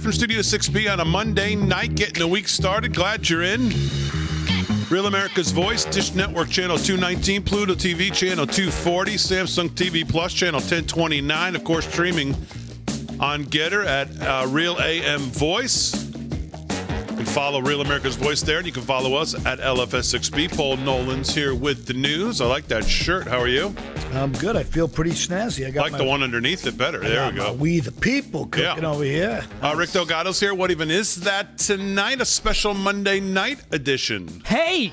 Live from Studio 6B on a Monday night, getting the week started. Glad you're in. Real America's Voice, Dish Network Channel 219, Pluto TV Channel 240, Samsung TV Plus Channel 1029. Of course, streaming on GETTR at uh, Real AM Voice. You can follow Real America's Voice there, and you can follow us at LFS6B. Paul Nolan's here with the news. I like that shirt. How are you? I'm good. I feel pretty snazzy. I got like my, the one underneath it better. There we go. my We the people cooking over here. Uh, Rick Delgado's here. What even is that tonight? A special Monday night edition. Hey,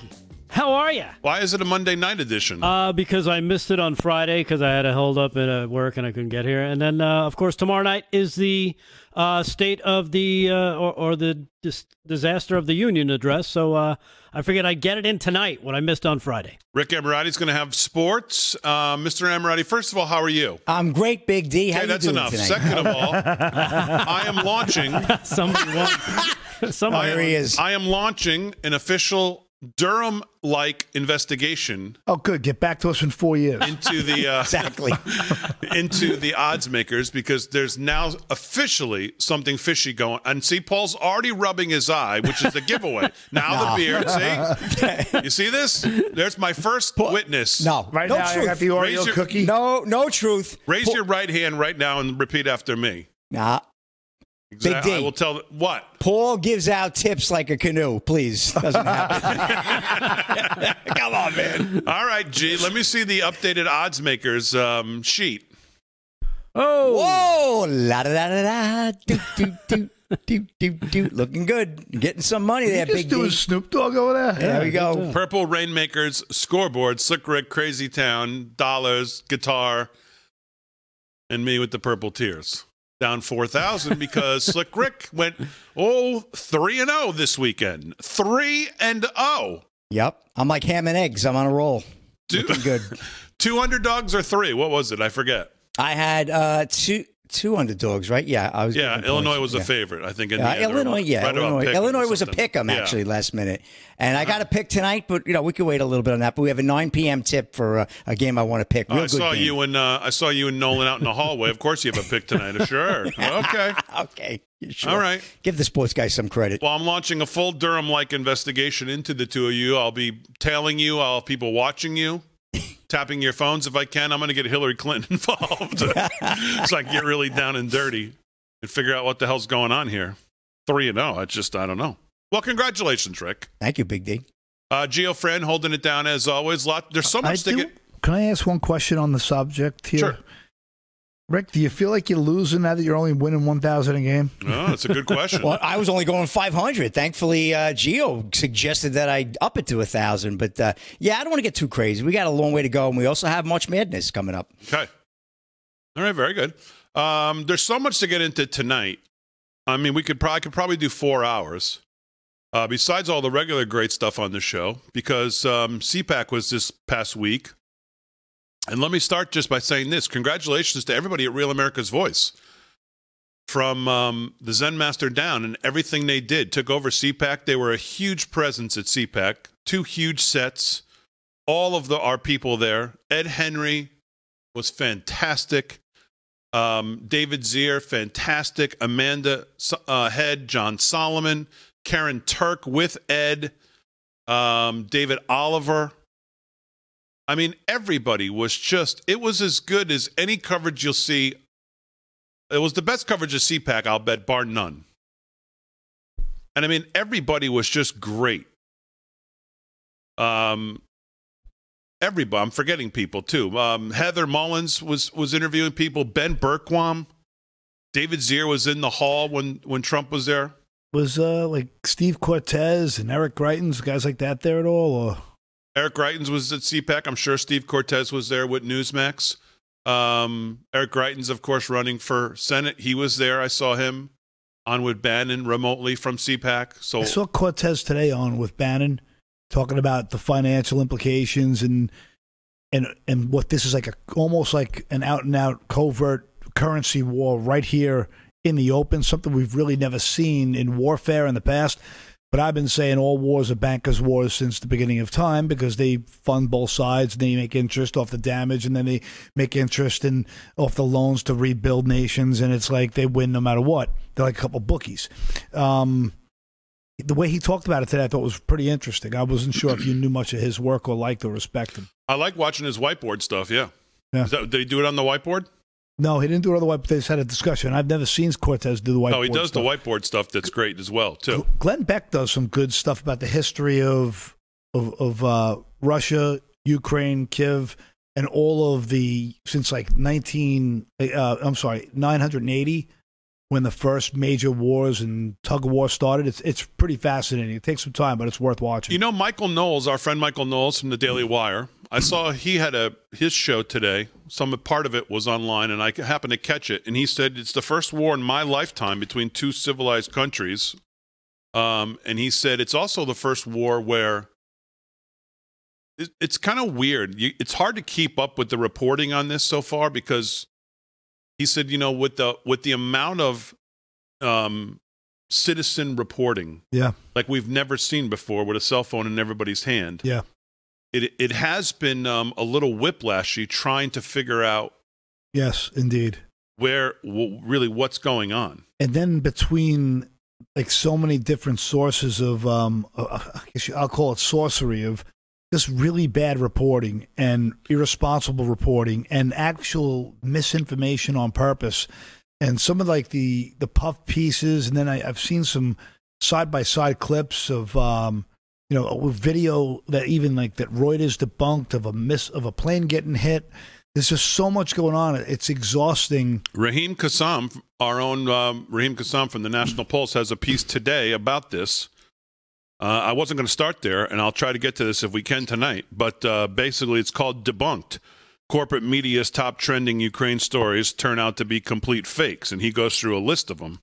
how are you? Why is it a Monday night edition? Uh, because I missed it on Friday because I had a hold up at uh, work and I couldn't get here. And then, uh, of course, tomorrow night is the uh, state of the uh, or, or the dis- disaster of the union address. So uh, I figured I'd get it in tonight. What I missed on Friday. Rick Emirati's going to have sports. Uh, Mr. Emirati, first of all, how are you? I'm great, Big D. How Okay, you that's doing enough. tonight? Second of all, I am launching. Somebody won. Somebody. There he is. I am launching an official Durham-like investigation Oh, good. Get back to us in four years. into the uh, Exactly. into the odds makers because there's now officially something fishy going. And see, Paul's already rubbing his eye, which is the giveaway. Now the beard. See, you see this? There's my first witness. No, Right no now, truth. I got the Oreo Raise your- cookie. no, no truth. Raise your right hand right now and repeat after me. Nah. Exact- D. I will tell what. Paul gives out tips like a canoe. Please, doesn't happen. Come on, man. All right, G. Let me see the updated odds makers um, sheet. Oh, Whoa, la da da da da, do do do do do do. Looking good. Getting some money there, Just Big doing D. Snoop Dogg over there. There we go. Purple Rainmakers scoreboard. Slick Rick, Crazy Town, dollars, guitar, and me with the purple tears. Down four thousand because Slick Rick went oh three and zero this weekend. Three and oh. Yep. I'm like ham and eggs. I'm on a roll. Two, Looking good. two underdogs or three? What was it? I forget. I had uh, two two underdogs, right? Yeah, I was. Yeah, Illinois was a favorite. I think in Uh, the end, or Illinois, yeah, right Illinois. pick 'em or Illinois was a something. pick 'em Yeah. actually last minute, and I got a pick tonight, but you know we could wait a little bit on that. But we have a 9 p.m. tip for uh, a game I want to pick. Real I good saw game. you and uh, I saw you and Nolan out in the hallway. Of course, you have a pick tonight. Sure. Okay. Okay, sure. All right. Give the sports guy some credit. Well, I'm launching a full Durham-like investigation into the two of you. I'll be tailing you. I'll have people watching you, tapping your phones if I can. I'm going to get Hillary Clinton involved, so I can get really down and dirty and figure out what the hell's going on here. Three and zero. It's just I don't know. Well, congratulations, Rick. Thank you, Big D. Uh, Geo friend holding it down as always. Lot. There's so I much to do, get. Can I ask one question on the subject here? Sure. Rick, do you feel like you're losing now that you're only winning 1,000 a game? Oh, that's a good question. Well, I was only going 500. Thankfully, uh, Gio suggested that I up it to a thousand. But uh, yeah, I don't want to get too crazy. We got a long way to go, and we also have March Madness coming up. Okay. All right, very good. Um, there's so much to get into tonight. I mean, we could probably could probably do four hours. Uh, besides all the regular great stuff on the show, because um, CPAC was this past week. And let me start just by saying this: congratulations to everybody at Real America's Voice, from um, the Zen Master down, and everything they did took over CPAC. They were a huge presence at CPAC. Two huge sets. All of the our people there. Ed Henry was fantastic. Um, David Zere, fantastic. Amanda uh, Head, John Solomon, Karyn Turk with Ed, um, David Oliver. I mean, everybody was just, it was as good as any coverage you'll see. It was the best coverage of CPAC, I'll bet, bar none. And I mean, everybody was just great. Um, everybody. I'm forgetting people too. Um, Heather Mullins was was interviewing people. Ben Bergquam, David Zere was in the hall when when Trump was there. Was uh like Steve Cortes and Eric Greitens, guys like that there at all? Or Eric Greitens was at CPAC. I'm sure Steve Cortes was there with Newsmax. Um, Eric Greitens, of course, running for Senate. He was there. I saw him on with Bannon remotely from CPAC. So I saw Cortes today on with Bannon talking about the financial implications and and and what this is like a almost like an out and out covert currency war right here in the open, something we've really never seen in warfare in the past. But I've been saying all wars are bankers' wars since the beginning of time because they fund both sides and they make interest off the damage and then they make interest in off the loans to rebuild nations and it's like they win no matter what. They're like a couple bookies. Um, the way he talked about it today, I thought was pretty interesting. I wasn't sure if you knew much of his work or liked or respected him. I like watching his whiteboard stuff. Yeah. Yeah. That- did he do it on the whiteboard? No, he didn't do it on the whiteboard. They just had a discussion. I've never seen Cortes do the whiteboard. No, he does stuff. the whiteboard stuff. That's great as well too. Glenn Beck does some good stuff about the history of of, of uh, Russia, Ukraine, Kiev, and all of the since like nineteen. Uh, I'm sorry, nine hundred and eighty, when the first major wars and tug of war started. It's it's pretty fascinating. It takes some time, but it's worth watching. You know, Michael Knowles, our friend Michael Knowles from the Daily Wire. I saw he had a his show today. Some part of it was online, and I happened to catch it. And he said it's the first war in my lifetime between two civilized countries. Um, and he said it's also the first war where it, it's kind of weird. You, it's hard to keep up with the reporting on this so far because he said, you know, with the with the amount of um, citizen reporting yeah, like we've never seen before with a cell phone in everybody's hand. yeah, It it has been um, a little whiplashy trying to figure out yes, indeed. where w- really what's going on. and then between like so many different sources of um uh, I guess I'll call it sorcery of just really bad reporting and irresponsible reporting and actual misinformation on purpose and some of like the the puff pieces and then I, I've seen some side by side clips of um you know a video that even like that Reuters debunked of a miss of a plane getting hit there's just so much going on it's exhausting Raheem Kassam, our own um, Raheem Kassam from the National Pulse, has a piece today about this. Uh, I wasn't going to start there, and I'll try to get to this if we can tonight. But uh, basically, it's called Debunked. Corporate media's top trending Ukraine stories turn out to be complete fakes, and he goes through a list of them.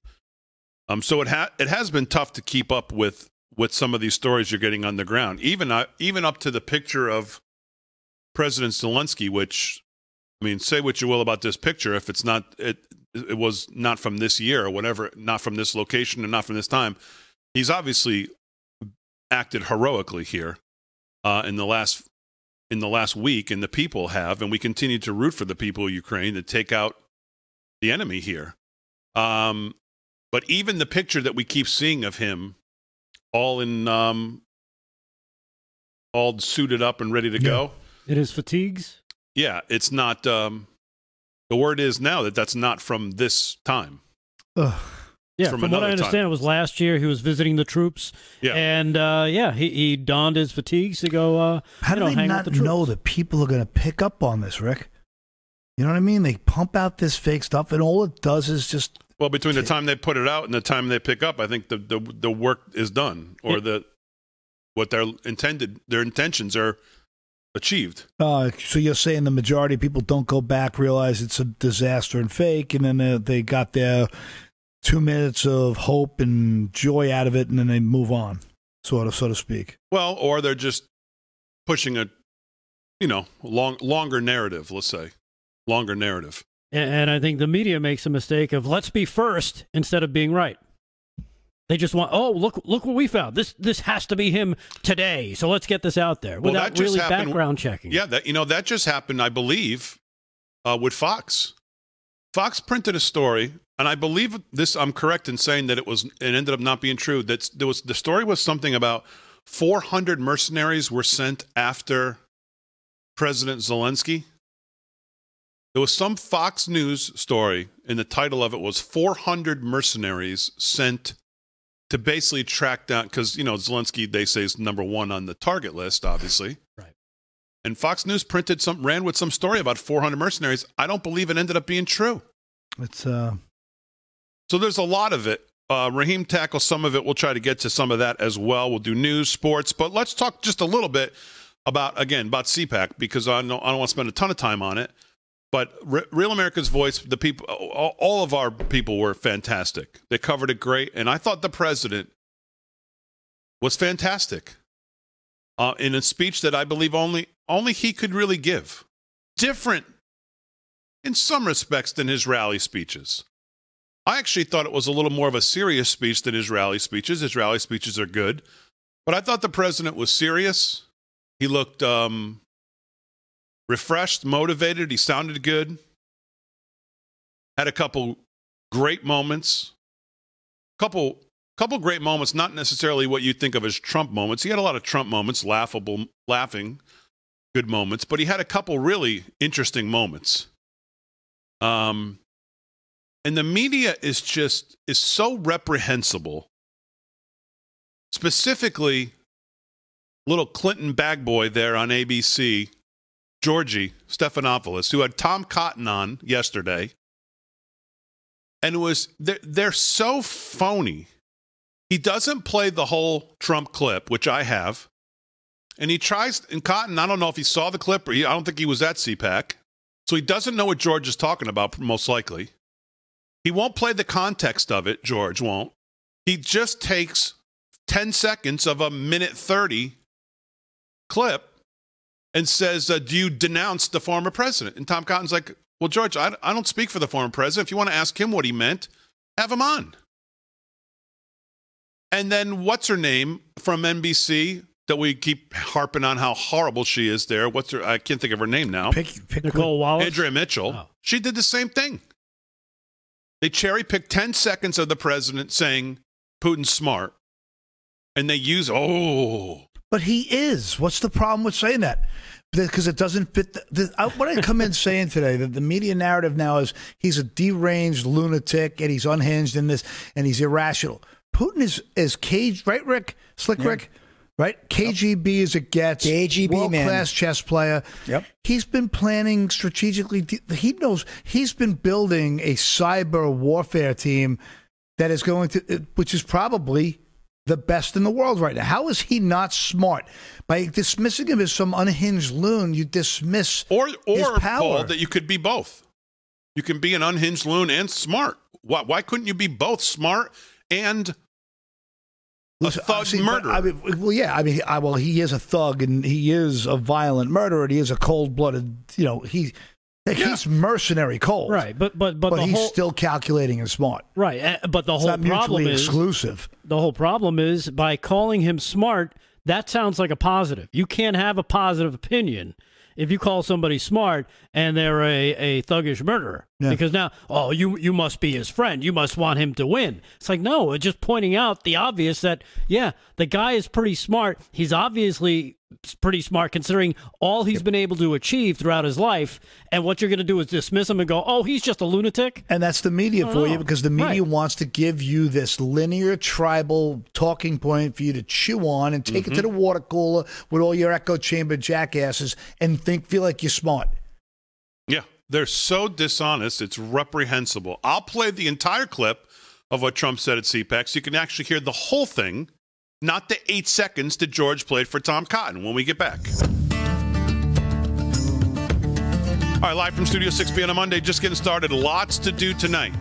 Um, so it ha- it has been tough to keep up with with some of these stories you're getting on the ground, even uh, even up to the picture of President Zelensky, which I mean, say what you will about this picture. If it's not, it it was not from this year or whatever, not from this location and not from this time. He's obviously acted heroically here uh, in the last in the last week, and the people have, and we continue to root for the people of Ukraine to take out the enemy here. Um, but even the picture that we keep seeing of him, all in, um, all suited up and ready to Yeah. go. It is fatigues. Yeah, it's not. Um, the word is now that that's not from this time. ugh. Yeah, From from, what I understand, time. it was last year. He was visiting the troops, Yeah. and uh, yeah, he, he donned his fatigues to go. Uh, How do know, they hang not with the know that people are going to pick up on this, Rick? You know what I mean? They pump out this fake stuff, and all it does is just Well, between the time they put it out and the time they pick up, I think the the, the work is done, or the what their intended their intentions are achieved. uh, so you're saying the majority of people don't go back, realize it's a disaster and fake, and then they, they got their two minutes of hope and joy out of it, and then they move on, sort of, so to speak. Well, or they're just pushing a you know long longer narrative. Let's say longer narrative. And, I think the media makes a mistake of let's be first instead of being right. They just want, oh, look, look what we found. This, this has to be him today. So let's get this out there Well, without that really happened- background checking. Yeah, that you know that just happened, I believe, uh, with Fox. Fox printed a story, and I believe this. I'm correct in saying that it was. It ended up not being true. That there was the story was something about 400 mercenaries were sent after President Zelensky. There was some Fox News story, and the title of it was 400 mercenaries sent to basically track down because you know Zelensky they say is number one on the target list, obviously. Right. And Fox News printed some, ran with some story about 400 mercenaries. I don't believe it ended up being true. It's uh, So there's a lot of it. Uh, Raheem tackles some of it. We'll try to get to some of that as well. We'll do news, sports, but let's talk just a little bit about again about CPAC because I know I don't want to spend a ton of time on it. But Re- Real America's Voice, the people, all, all of our people were fantastic. They covered it great, and I thought the president was fantastic uh, in a speech that I believe only only he could really give. Different in some respects than his rally speeches. I actually thought it was a little more of a serious speech than his rally speeches. His rally speeches are good, but I thought the president was serious. He looked um, refreshed, motivated. He sounded good. Had a couple great moments. Couple couple great moments, not necessarily what you think of as Trump moments. He had a lot of Trump moments, laughable, laughing, good moments, but he had a couple really interesting moments. Um, and the media is just is so reprehensible. Specifically, little Clinton bag boy there on ABC, Georgie Stephanopoulos, who had Tom Cotton on yesterday, and was they're, they're so phony. He doesn't play the whole Trump clip, which I have, and he tries. And Cotton, I don't know if he saw the clip or he, I don't think he was at CPAC, so he doesn't know what George is talking about. Most likely, he won't play the context of it. George won't. He just takes ten seconds of a minute thirty clip and says, uh, "Do you denounce the former president?" And Tom Cotton's like, "Well, George, I, I don't speak for the former president. If you want to ask him what he meant, have him on." And then what's her name from NBC that we keep harping on how horrible she is there? What's her? I can't think of her name now. pick pick Nicolle Wallace. Andrea Mitchell. Oh. She did the same thing. They cherry picked 10 seconds of the president saying Putin's smart. And they use, oh, But he is. What's the problem with saying that? Because it doesn't fit. The, the, I, what I come in saying today that the media narrative now is he's a deranged lunatic and he's unhinged in this and he's irrational. Putin is is caged, right, Rick? Slick Rick, right? KGB as it gets. KGB, man. world class chess player. Yep. He's been planning strategically. He knows he's been building a cyber warfare team that is going to, uh, which is probably the best in the world right now. How is he not smart? By dismissing him as some unhinged loon, you dismiss or, his or power. Paul, that you could be both. You can be an unhinged loon and smart. Why, why couldn't you be both smart and a thug see, murderer? I mean, well, yeah. I mean, I, well, he is a thug and he is a violent murderer. And he is a cold blooded. You know, he he's mercenary cold, Right, but but but, But, he's whole still calculating and smart. right, uh, but the It's whole not problem is exclusive. the whole problem is by calling him smart. That sounds like a positive. You can't have a positive opinion if you call somebody smart and they're a, a thuggish murderer. Yeah. Because now, oh, you you must be his friend. You must want him to win. It's like no, it's just pointing out the obvious that yeah, the guy is pretty smart. He's obviously pretty smart considering all he's been able to achieve throughout his life. And what you're going to do is dismiss him and go, oh, he's just a lunatic. And that's the media for you because the media Right. wants to give you this linear tribal talking point for you to chew on and take it to mm-hmm. the water cooler with all your echo chamber jackasses and think feel like you're smart. yeah, they're so dishonest. It's reprehensible. I'll play the entire clip of what Trump said at CPAC so you can actually hear the whole thing, not the eight seconds that George played for Tom Cotton when we get back. All right, live from Studio 6B on a Monday, just getting started. Lots to do tonight.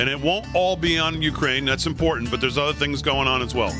And it won't all be on Ukraine. That's important, but there's other things going on as well.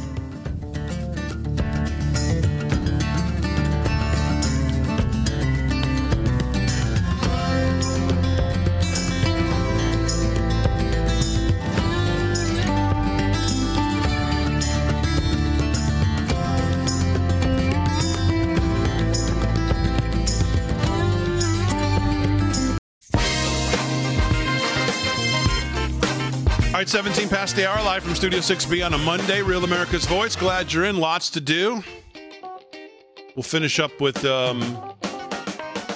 Right, 17 past the hour, live from Studio 6B on a Monday. Real America's Voice. Glad you're in. Lots to do. We'll finish up with um,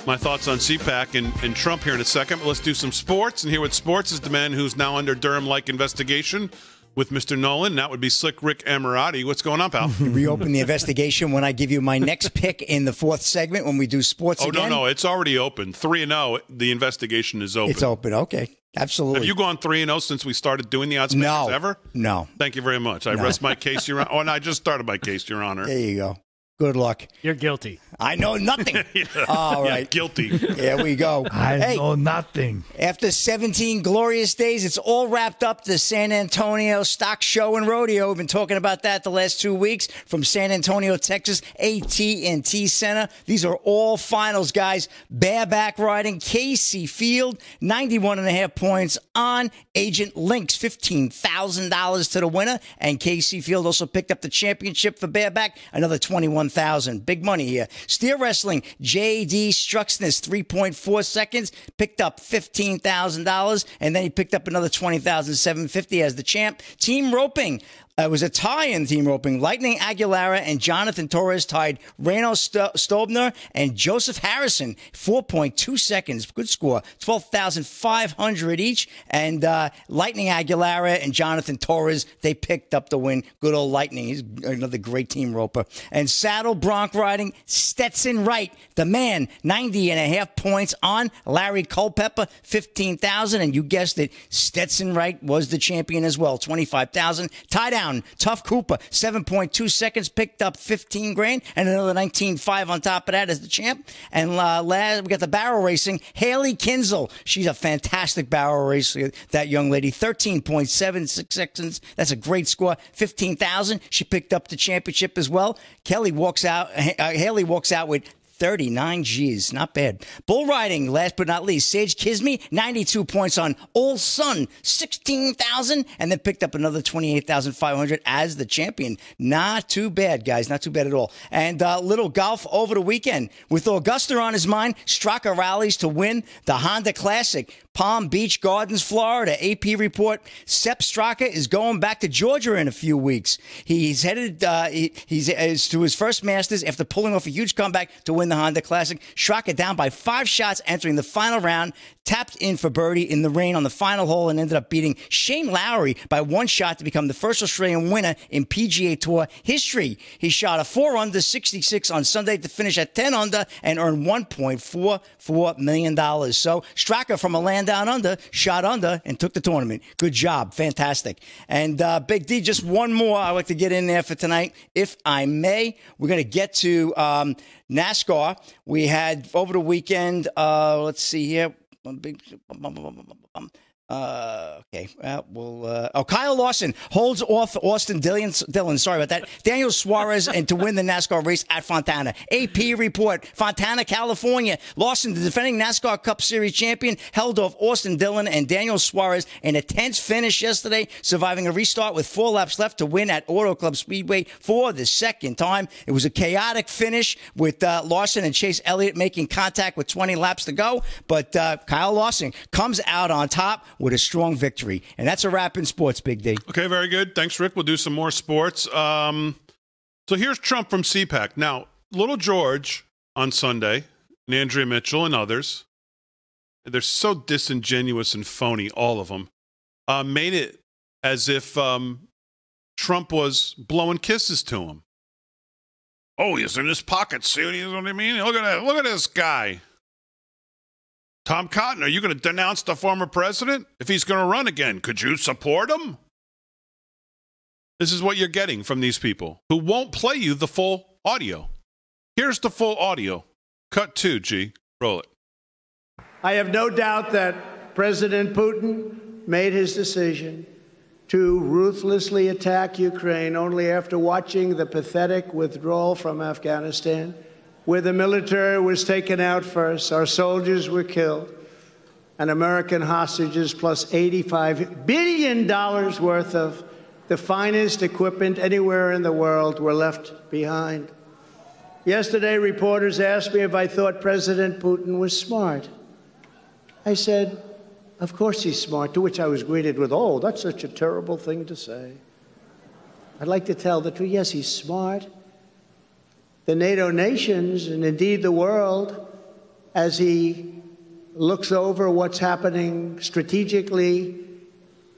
my thoughts on CPAC and, and Trump here in a second. But let's do some sports and hear what sports is the man who's now under Durham like investigation with Mr. Nolan. That would be Slick Rick Emirati. What's going on, pal? Reopen the investigation when I give you my next pick in the fourth segment when we do sports oh, again. no, no. It's already open. 3 and 0. The investigation is open. It's open. Okay. Absolutely. Have you gone 3 and 0 since we started doing the odds no. ever? No. Thank you very much. I No. rest my case, Your Honor. Oh, and I just started my case, Your Honor. There you go. Good luck. You're guilty. I know nothing. Yeah. All Yeah, right. guilty. There we go. I hey, know nothing. After 17 glorious days, it's all wrapped up. The San Antonio Stock Show and Rodeo. We've been talking about that the last two weeks from San Antonio, Texas, AT&T Center. These are all finals, guys. Bareback riding, Kaycee Feild, 91 and a half points on Agent Links, $15,000 to the winner. And Kaycee Feild also picked up the championship for bareback, another 21,000. Big money here. Steer wrestling, JD Struxness, 3.4 seconds, picked up $15,000. And then he picked up another 20,750 as the champ. Team roping. Uh, it was a tie in team roping. Lightning Aguilera and Jonathan Torres tied Reno St- Stoebner and Joseph Harrison, 4.2 seconds. Good score. 12,500 each. And uh, Lightning Aguilera and Jonathan Torres, they picked up the win. Good old Lightning. He's another great team roper. And saddle bronc riding, Stetson Wright, the man, 90 and a half points on Larry Culpepper, 15,000. And you guessed it, Stetson Wright was the champion as well, 25,000. Tie down, Tuf Cooper, 7.2 seconds, picked up 15 grand, and another 19.5 on top of that as the champ. And uh, last, we got the barrel racing, Hailey Kinsel. She's a fantastic barrel racer, that young lady, 13.76 seconds. That's a great score. 15,000. She picked up the championship as well. Kelly walks out, uh, Hailey walks out with 39 G's. Not bad. Bull riding, last but not least, Sage Kimzey, 92 points on Old Sun, 16,000, and then picked up another 28,500 as the champion. Not too bad, guys. Not too bad at all. And uh, little golf over the weekend. With Augusta on his mind, Straka rallies to win the Honda Classic. Palm Beach Gardens, Florida. AP report: Sepp Straka is going back to Georgia in a few weeks. He's headed. Uh, he, he's is to his first Masters after pulling off a huge comeback to win the Honda Classic. Straka down by five shots entering the final round. Tapped in for birdie in the rain on the final hole and ended up beating Shane Lowry by one shot to become the first Australian winner in PGA Tour history. He shot a four under 66 on Sunday to finish at 10 under and earned 1.44 million dollars. So Straka from a land down under shot under and took the tournament. Good job, fantastic. And uh, Big D, just one more I'd like to get in there for tonight, if I may. We're going to get to um, NASCAR. We had over the weekend. Uh, let's see here. Big. Uh, okay. Uh, well, uh, oh, Kyle Larson holds off Austin Dillon. Dillon, sorry about that. Daniel Suarez and to win the NASCAR race at Fontana. AP report: Fontana, California. Larson, the defending NASCAR Cup Series champion, held off Austin Dillon and Daniel Suarez in a tense finish yesterday, surviving a restart with four laps left to win at Auto Club Speedway for the second time. It was a chaotic finish with uh, Larson and Chase Elliott making contact with 20 laps to go, but uh, Kyle Larson comes out on top with a strong victory. And that's a wrap in sports, Big D. Okay, very good. Thanks, Rick. We'll do some more sports. Um, so here's Trump from CPAC. Now, Little George on Sunday, and Andrea Mitchell and others, they're so disingenuous and phony, all of them, uh, made it as if um, Trump was blowing kisses to him. Oh, he's in his pocket. See what, he, what I mean? Look at that. Look at this guy. Tom Cotton, are you going to denounce the former president if he's going to run again? Could you support him? This is what you're getting from these people who won't play you the full audio. Here's the full audio. Cut two, G. Roll it. I have no doubt that President Putin made his decision to ruthlessly attack Ukraine only after watching the pathetic withdrawal from Afghanistan, where the military was taken out first, our soldiers were killed, and American hostages plus $85 billion worth of the finest equipment anywhere in the world were left behind. Yesterday, reporters asked me if I thought President Putin was smart. I said, Of course he's smart, to which I was greeted with, Oh, that's such a terrible thing to say. I'd like to tell the truth. Yes, he's smart. The NATO nations, and indeed the world, as he looks over what's happening strategically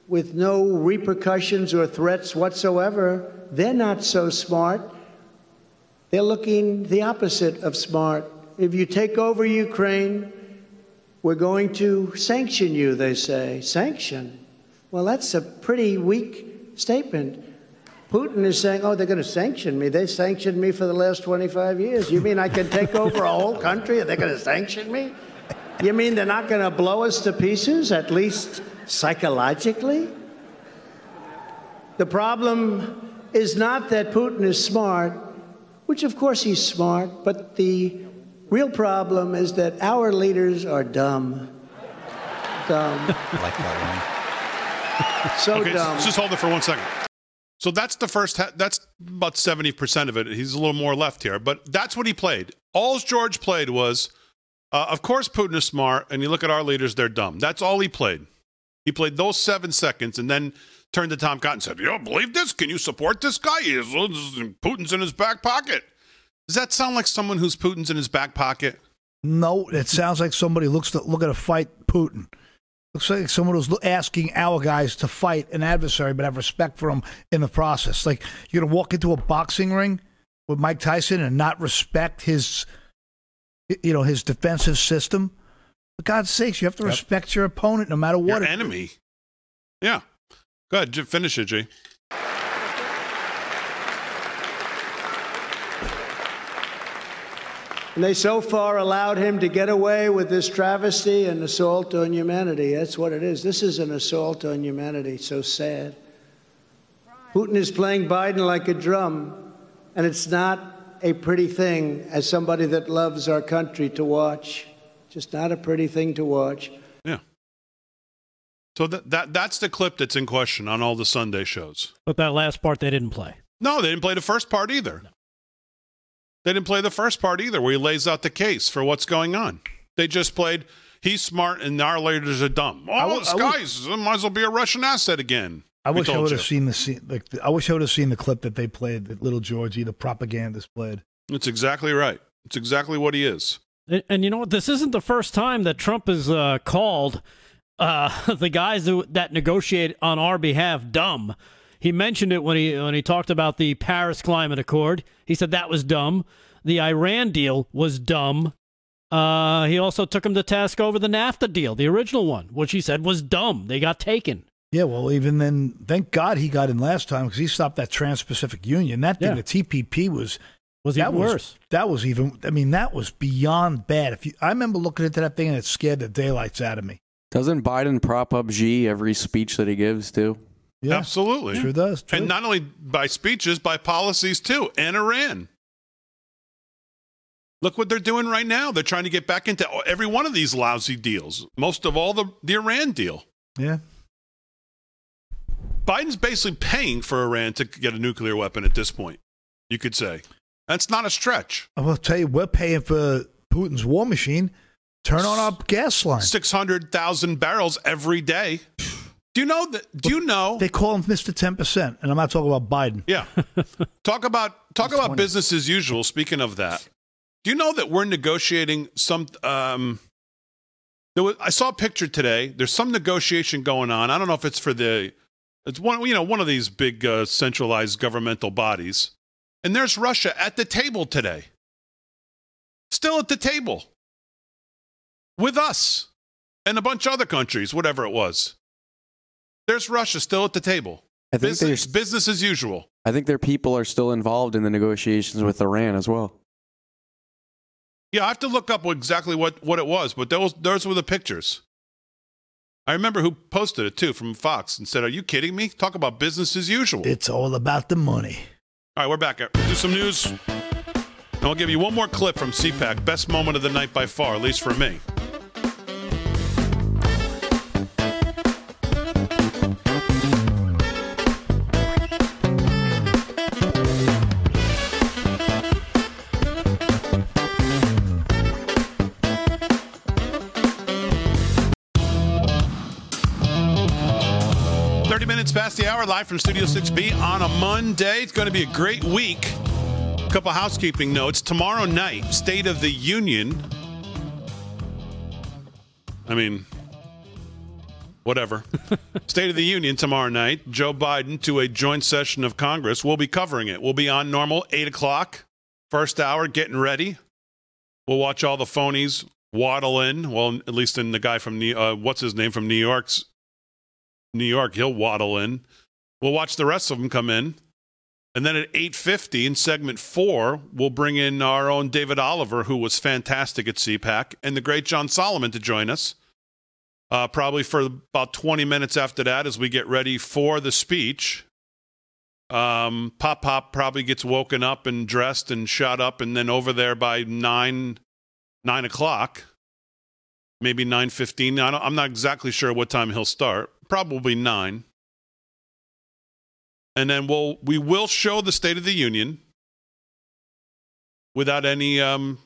with no repercussions or threats whatsoever, they're not so smart. They're looking the opposite of smart. If you take over Ukraine, we're going to sanction you, they say. Sanction? Well, that's a pretty weak statement. Putin is saying, oh, they're going to sanction me. They sanctioned me for the last 25 years. You mean I can take over a whole country and they're going to sanction me? You mean they're not going to blow us to pieces, at least psychologically? The problem is not that Putin is smart, which of course he's smart, but the real problem is that our leaders are dumb. Dumb. I like that one. So Okay, dumb. s- just hold it for one second. So that's the first. Ha- that's about seventy percent of it. He's a little more left here, but that's what he played. All George played was, uh, of course, Putin is smart, and you look at our leaders; they're dumb. That's all he played. He played those seven seconds, and then turned to Tom Cotton and said, "You don't believe this? Can you support this guy? He is, Putin's in his back pocket." Does that sound like someone who's Putin's in his back pocket? No, it sounds like somebody looks to look at a fight Putin. Looks like someone who's asking our guys to fight an adversary, but have respect for him in the process. Like you're gonna walk into a boxing ring with Mike Tyson and not respect his, you know, his defensive system. For God's sakes, you have to respect your opponent no matter what. Your enemy. Yeah. Go ahead, finish it, G. And they so far allowed him to get away with this travesty and assault on humanity. That's what it is. This is an assault on humanity. So sad. Putin is playing Biden like a drum, and it's not a pretty thing as somebody that loves our country to watch. Just not a pretty thing to watch. Yeah. So that, that that's the clip that's in question on all the Sunday shows. But that last part they didn't play. No, they didn't play the first part either. They didn't play the first part either, where he lays out the case for what's going on. They just played, he's smart and our leaders are dumb. Oh, w- this I would- guy's might as well be a Russian asset again. I wish I would have seen the scene. Like I wish I would have seen the clip that they played that little Georgie, the propagandist played. That's exactly right. It's exactly what he is. And, and you know what? This isn't the first time that Trump has uh, called uh, the guys who, that negotiate on our behalf dumb. He mentioned it when he when he talked about the Paris Climate Accord. He said that was dumb. The Iran deal was dumb. Uh, he also took him to task over the NAFTA deal, the original one, which he said was dumb. They got taken. Yeah, well, even then, thank God he got in last time because he stopped that Trans-Pacific Union. That thing, Yeah. the TPP, was Was that even was worse. that was even. I mean, that was beyond bad. If you, I remember looking into that thing and it scared the daylights out of me. Doesn't Biden prop up Xi every speech that he gives too? Yeah, Absolutely. sure does. True. And not only by speeches, by policies too, and Iran. Look what they're doing right now. They're trying to get back into every one of these lousy deals. Most of all, the, the Iran deal. yeah, Biden's basically paying for Iran to get a nuclear weapon at this point, you could say. That's not a stretch. I will tell you, we're paying for Putin's war machine. Turn on our gas line. 600,000 barrels every day. Do you know that? Do you know? They call him Mister Ten Percent, and I'm not talking about Biden. Yeah. talk about talk about business as usual. Speaking of that, do you know that we're negotiating some? Um, there was, I saw a picture today. There's some negotiation going on. I don't know if it's for the. It's one you know one of these big uh, centralized governmental bodies, and there's Russia at the table today. Still at the table with us and a bunch of other countries, whatever it was. There's Russia still at the table. I think Business, there's business as usual. I think their people are still involved in the negotiations with Iran as well. Yeah, I have to look up what- exactly what, what it was, but those those were the pictures. I remember who posted it too from Fox and said, "Are you kidding me? Talk about business as usual." It's all about the money. All right, we're back. Do some news, and I'll give you one more clip from CPAC. Best moment of the night by far, at least for me. Minutes past the hour, live from Studio 6B on a Monday. It's going to be a great week. A couple housekeeping notes. Tomorrow night, State of the Union. I mean, whatever. State of the Union tomorrow night. Joe Biden to a joint session of Congress. We'll be covering it. We'll be on normal, 8 o'clock, first hour, getting ready. We'll watch all the phonies waddle in. Well, at least in the guy from New, uh, what's his name from New York's New York, he'll waddle in. We'll watch the rest of them come in. And then at 8:50 in segment 4, we'll bring in our own David Oliver who was fantastic at CPAC and the great John Solomon to join us. Uh, probably for about 20 minutes after that as we get ready for the speech. Um, Pop Pop probably gets woken up and dressed and shot up and then over there by 9 9 o'clock maybe 9.15 I am not exactly sure what time he'll start probably 9 and then we'll we will show the state of the union without any um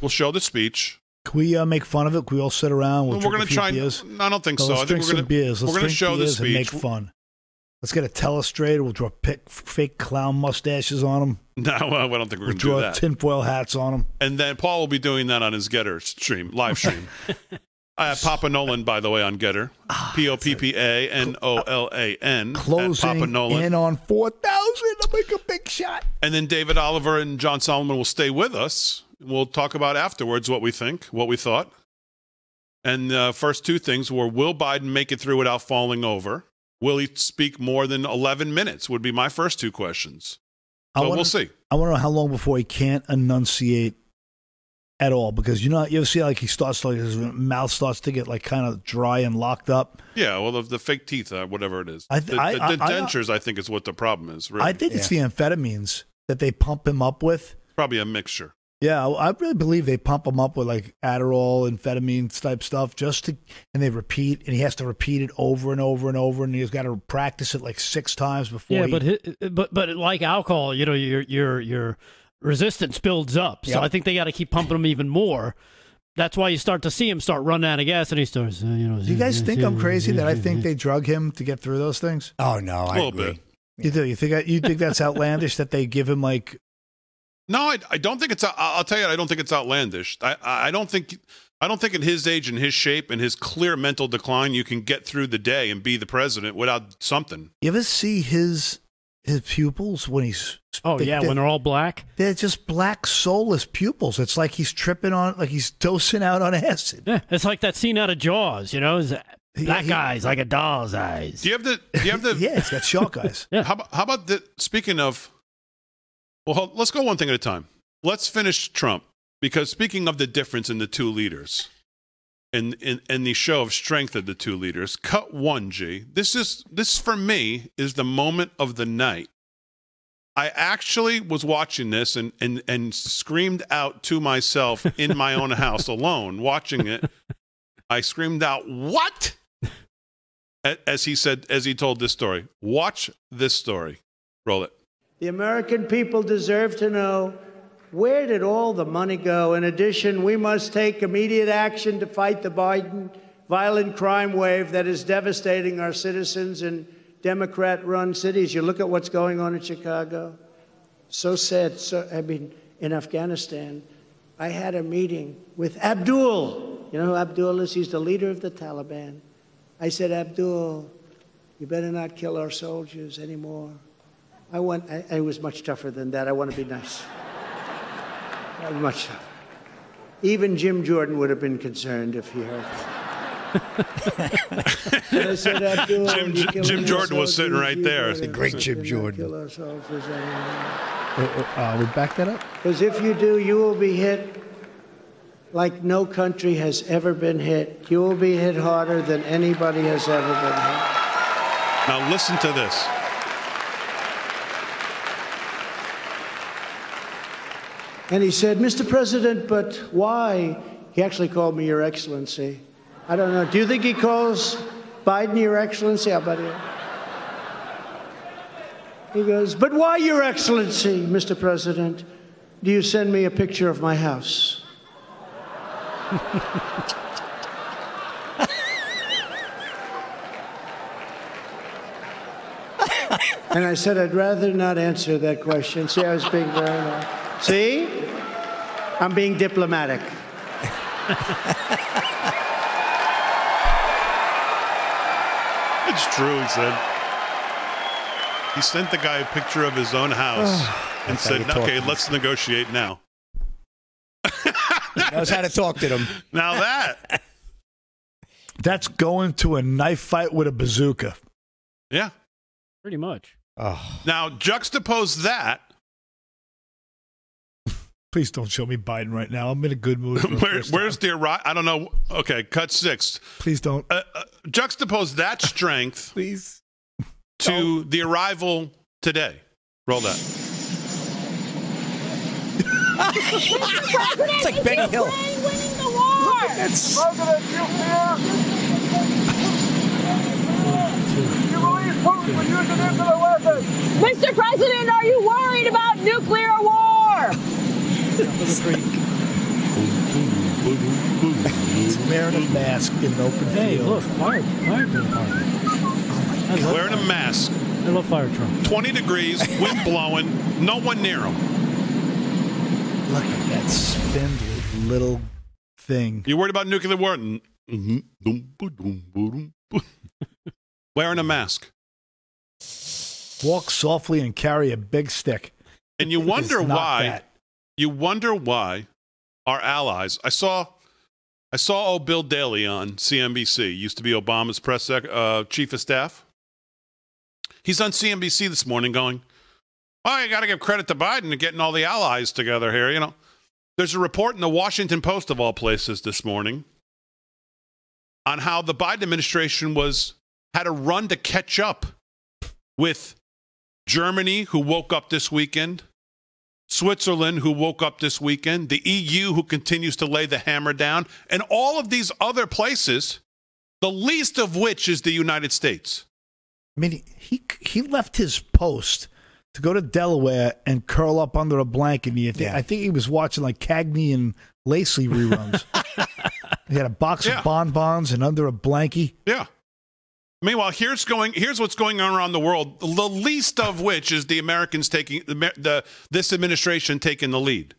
we'll show the speech Can we uh, make fun of it? Can we all sit around? We'll we're drink going to try beers. i don't think No, so let's i think drink we're some going to beers. Let's we're going to show the and make fun. Let's get a telestrator. We'll draw pic- fake clown mustaches on them. no i don't think we're We'll going to do draw that tinfoil hats on them. and then paul will be doing that on his GETTR stream live stream I have Poppa Nolan, by the way, on GETTR. Ah, P O P P A N O L A N. Closing Poppa Nolan. in on 4,000. I'll make a big shot. And then David Oliver and John Solomon will stay with us. We'll talk about afterwards what we think, what we thought. And the first two things were Will Biden make it through without falling over? Will he speak more than 11 minutes? Would be my first two questions. I wanna- we'll see. I want to know how long before he can't enunciate at all because you know you ever see like he starts like his mouth starts to get like kind of dry and locked up. Yeah, well, the, the fake teeth, uh, whatever it is. I th- the, I- the, I- the I- dentures, I, think, is what the problem is. Really. I think it's the amphetamines that they pump him up with. Probably a mixture. Yeah, I I really believe they pump him up with like Adderall, amphetamines type stuff, just to, and they repeat, and he has to repeat it over and over and over, and he's got to practice it like six times before. Yeah, he, but but but like alcohol, you know, you're you're your your resistance builds up. So Yep. I think they got to keep pumping him even more. That's why you start to see him start running out of gas, and he starts, uh, you know. do you guys think I'm crazy that I think they drug him to get through those things? Oh no, A I little agree. bit. You do? You think I, you think that's outlandish that they give him like No, I, I don't think it's. I- I'll tell you, I don't think it's outlandish. I, I don't think. I don't think at his age and his shape and his clear mental decline, you can get through the day and be the president without something. You ever see his his pupils when he's Oh they- yeah, they- when they're all black. they're just black soulless pupils. It's like he's tripping on like he's dosing out on acid. Yeah, it's like that scene out of Jaws. You know, It's uh, black he- eyes like a doll's eyes. Do you have the? Do you have the? yeah, it's got shark eyes. Yeah. How, about- how about the? Speaking of, well, let's go one thing at a time. Let's finish Trump because speaking of the difference in the two leaders, and in, in the show of strength of the two leaders, cut one. G. This is this for me is the moment of the night. I actually was watching this and and and screamed out to myself in my own house alone watching it. I screamed out, "What?" As he said, as he told this story. Watch this story. Roll it. The American people deserve to know where did all the money go? In addition, we must take immediate action to fight the Biden violent crime wave that is devastating our citizens in Democrat run cities. You look at what's going on in Chicago. So sad. So, I mean, in Afghanistan, I had a meeting with Abdul. You know who Abdul is? He's the leader of the Taliban. I said, Abdul, you better not kill our soldiers anymore. I want. I, I was much tougher than that. I want to be nice. I much tougher. Even Jim Jordan would have been concerned if he heard. I said, Abdul, Jim- Jim Jordan was sitting right there. The great Jim Jordan. Kill our. Uh, uh, we back that up. Because if you do, you will be hit like no country has ever been hit. You will be hit harder than anybody has ever been hit. Now listen to this. And he said, Mr. President, but why? He actually called me Your Excellency. I don't know. Do you think he calls Biden Your Excellency? How about you? He goes, But why Your Excellency, Mr. President? Do you send me a picture of my house? and I said, I'd rather not answer that question. See, I was being very nice. See? I'm being diplomatic. it's true, he said. He sent the guy a picture of his own house and said, okay, let's negotiate now. Knows how to talk to them. Now that, That's going to a knife fight with a bazooka. yeah. Pretty much. Oh. Now juxtapose that. Please don't show me Biden right now. I'm in a good mood. Where, where's time. the Iraq? I don't know. Okay, cut six. Please don't. Uh, uh, juxtapose that strength Please. to the arrival today. Roll that. It's like Benny Hill. That's Mr. President, are you worried about nuclear war? He's wearing a mask in an open Hey, field. look, fire, fire department. I love, Wearing a mask, I love fire trucks. 20 degrees, wind blowing, no one near him. Look at that spindly little thing. You worried about nuclear war? N- mhm. Dum, ba, dum, ba, dum, ba. Wearing a mask. Walk softly and carry a big stick. And you wonder It's not why. You wonder why our allies. I saw, I saw old Bill Daley on CNBC. Used to be Obama's press uh, chief of staff. He's on CNBC this morning, going, "Oh, you got to give credit to Biden and getting all the allies together here." You know, there's a report in the Washington Post of all places this morning on how the Biden administration was had a run to catch up with Germany, who woke up this weekend, Switzerland, who woke up this weekend, the EU, who continues to lay the hammer down, and all of these other places, the least of which is the United States. I mean, he he left his post to go to Delaware and curl up under a blanket. And you think, Yeah. I think he was watching like Cagney and Lacey reruns. he had a box Yeah. of bonbons and under a blankie. Yeah. Meanwhile, here's going. Here's what's going on around the world. The least of which is the Americans taking the, the this administration taking the lead.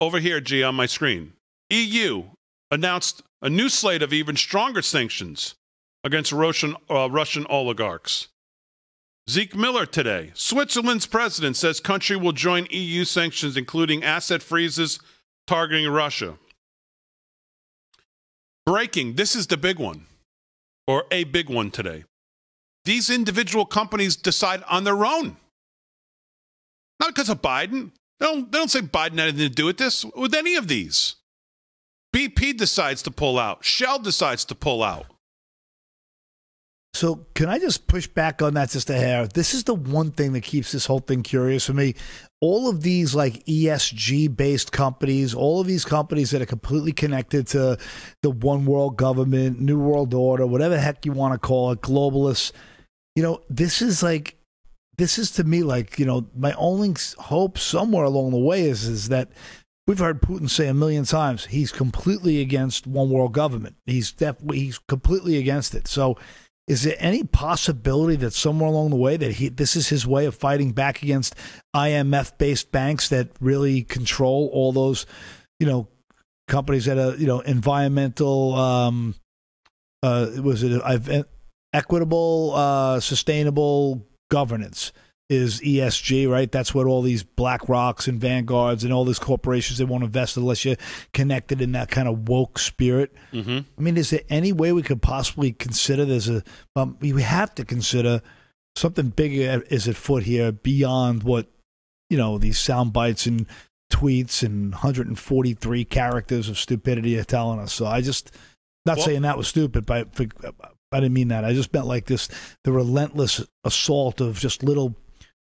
Over here, G on my screen, EU announced a new slate of even stronger sanctions against Russian uh, Russian oligarchs. Zeke Miller today. Switzerland's president says country will join EU sanctions, including asset freezes targeting Russia. Breaking. This is the big one or a big one today. These individual companies decide on their own. Not because of Biden. They don't, they don't say Biden had anything to do with this, with any of these. BP decides to pull out. Shell decides to pull out. So can I just push back on that just a hair? This is the one thing that keeps this whole thing curious for me. All of these like ESG based companies, all of these companies that are completely connected to the one world government, new world order, whatever heck you want to call it, globalists. You know, this is like this is to me like, you know, my only hope somewhere along the way is is that we've heard Putin say a million times he's completely against one world government. He's definitely he's completely against it. So is there any possibility that somewhere along the way that he this is his way of fighting back against IMF based banks that really control all those, you know, companies that are you know environmental um uh was it uh, equitable uh sustainable governance is ESG, right? That's what all these Black Rocks and Vanguards and all these corporations they won't invest unless you're connected in that kind of woke spirit. Mm-hmm. I mean, is there any way we could possibly consider there's a um, we have to consider something bigger is at foot here beyond what you know these sound bites and tweets and 143 characters of stupidity are telling us. So I just not Well- saying that was stupid, but I didn't mean that. I just meant like this the relentless assault of just little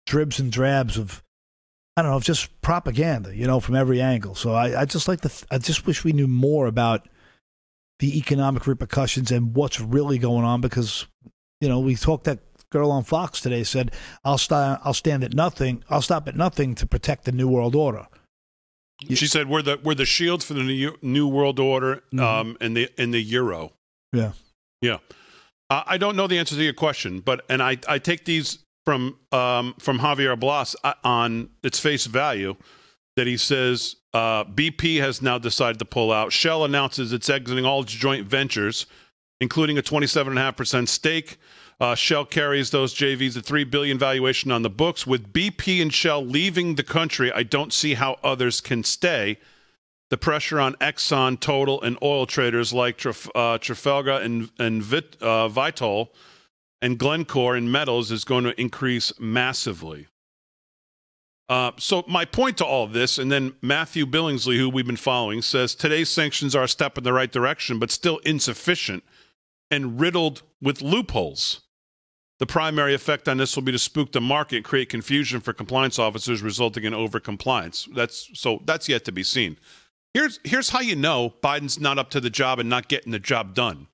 dribs and drabs of I don't know, of just propaganda, you know, from every angle. So I, I just like to, th- I just wish we knew more about the economic repercussions and what's really going on because, you know, we talked that girl on Fox today said, I'll st- I'll stand at nothing, I'll stop at nothing to protect the new world order. She said we're the we're the shield for the new, new world order Mhm. um, and the in the euro. Yeah. Yeah. Uh, I don't know the answer to your question, but and I, I take these from um, from Javier Blas uh, on its face value that he says uh, BP has now decided to pull out. Shell announces it's exiting all its joint ventures, including a 27.5% stake. Uh, Shell carries those JVs at three billion valuation on the books. With BP and Shell leaving the country, I don't see how others can stay. The pressure on Exxon, Total, and oil traders like Traf- uh, Trafalgar and and Vit, uh, Vitol and Glencore in metals is going to increase massively. Uh, so my point to all this, and then Matthew Billingsley, who we've been following, says today's sanctions are a step in the right direction, but still insufficient and riddled with loopholes. The primary effect on this will be to spook the market, create confusion for compliance officers, resulting in overcompliance. That's so that's yet to be seen. Here's here's how you know Biden's not up to the job and not getting the job done.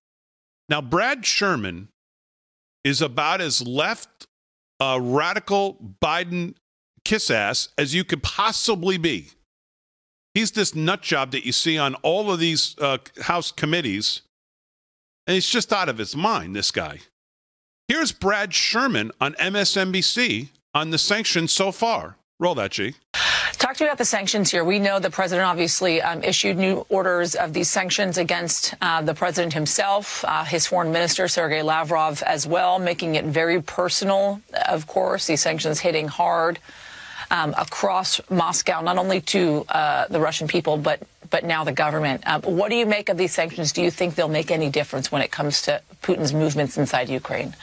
Now, Brad Sherman is about as left uh, radical Biden kiss ass as you could possibly be. He's this nut job that you see on all of these uh, House committees, and he's just out of his mind, this guy. Here's Brad Sherman on MSNBC on the sanctions so far. Roll that, G. Talk to me about the sanctions here. We know the president obviously um, issued new orders of these sanctions against uh, the president himself, uh, his foreign minister, Sergei Lavrov, as well, making it very personal, of course, these sanctions hitting hard um, across Moscow, not only to uh, the Russian people, but but now the government. Um, what do you make of these sanctions? Do you think they'll make any difference when it comes to Putin's movements inside Ukraine?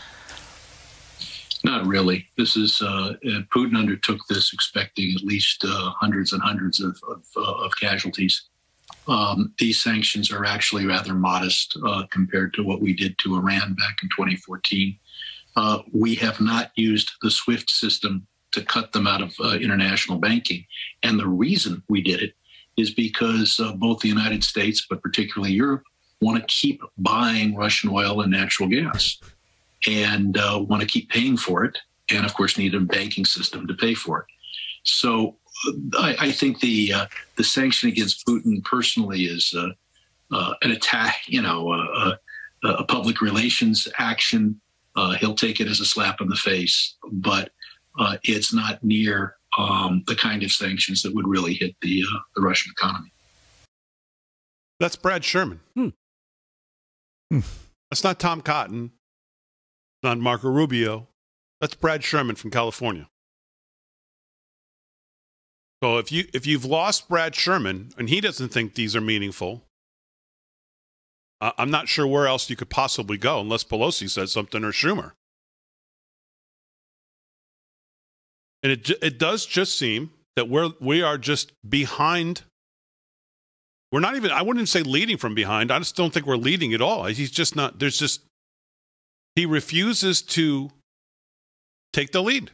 Not really. This is uh, Putin undertook this expecting at least uh, hundreds and hundreds of, of, uh, of casualties. Um, these sanctions are actually rather modest uh, compared to what we did to Iran back in 2014. Uh, we have not used the SWIFT system to cut them out of uh, international banking. And the reason we did it is because both the United States, but particularly Europe, want to keep buying Russian oil and natural gas and uh, want to keep paying for it, and of course need a banking system to pay for it. So uh, I, I think the uh, the sanction against Putin personally is uh, uh an attack, you know, a, a public relations action. Uh, he'll take it as a slap in the face, but it's not near um, the kind of sanctions that would really hit the the Russian economy. That's Brad Sherman. Hmm. Hmm. That's not Tom Cotton not Marco Rubio. That's Brad Sherman from California. So if you if you've lost Brad Sherman and he doesn't think these are meaningful, I'm not sure where else you could possibly go unless Pelosi says something or Schumer. And it it does just seem that we're we are just behind. We're not even. I wouldn't say leading from behind. I just don't think we're leading at all. He's just not. There's just he refuses to take the lead.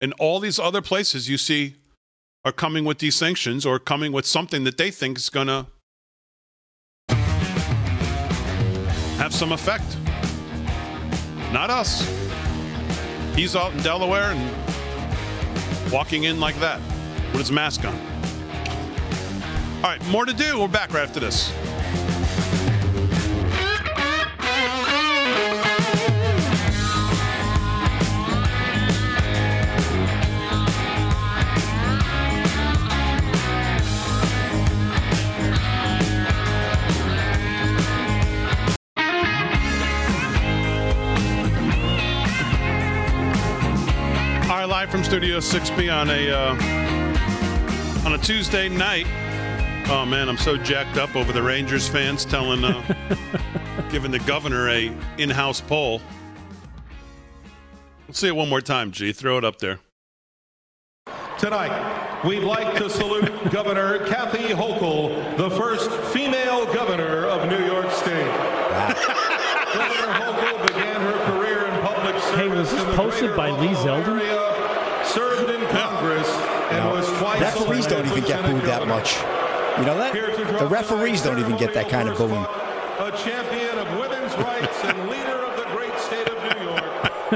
And all these other places you see are coming with these sanctions or coming with something that they think is going to have some effect. Not us. He's out in Delaware and walking in like that with his mask on. All right, more to do. We're back right after this. Live from Studio 6B on a uh, on a Tuesday night. Oh man, I'm so jacked up over the Rangers fans telling, uh, giving the governor a in-house poll. Let's see it one more time, G. Throw it up there. Tonight, we'd like to salute Governor Kathy Hochul, the first female governor of New York State. governor Hochul began her career in public service. Hey, was this posted by Lee Zeldin? Area served in Congress and was twice Referees don't even get booed that much. You know that? The referees don't even get that kind of booing. A champion of women's rights and leader of the great state of New York.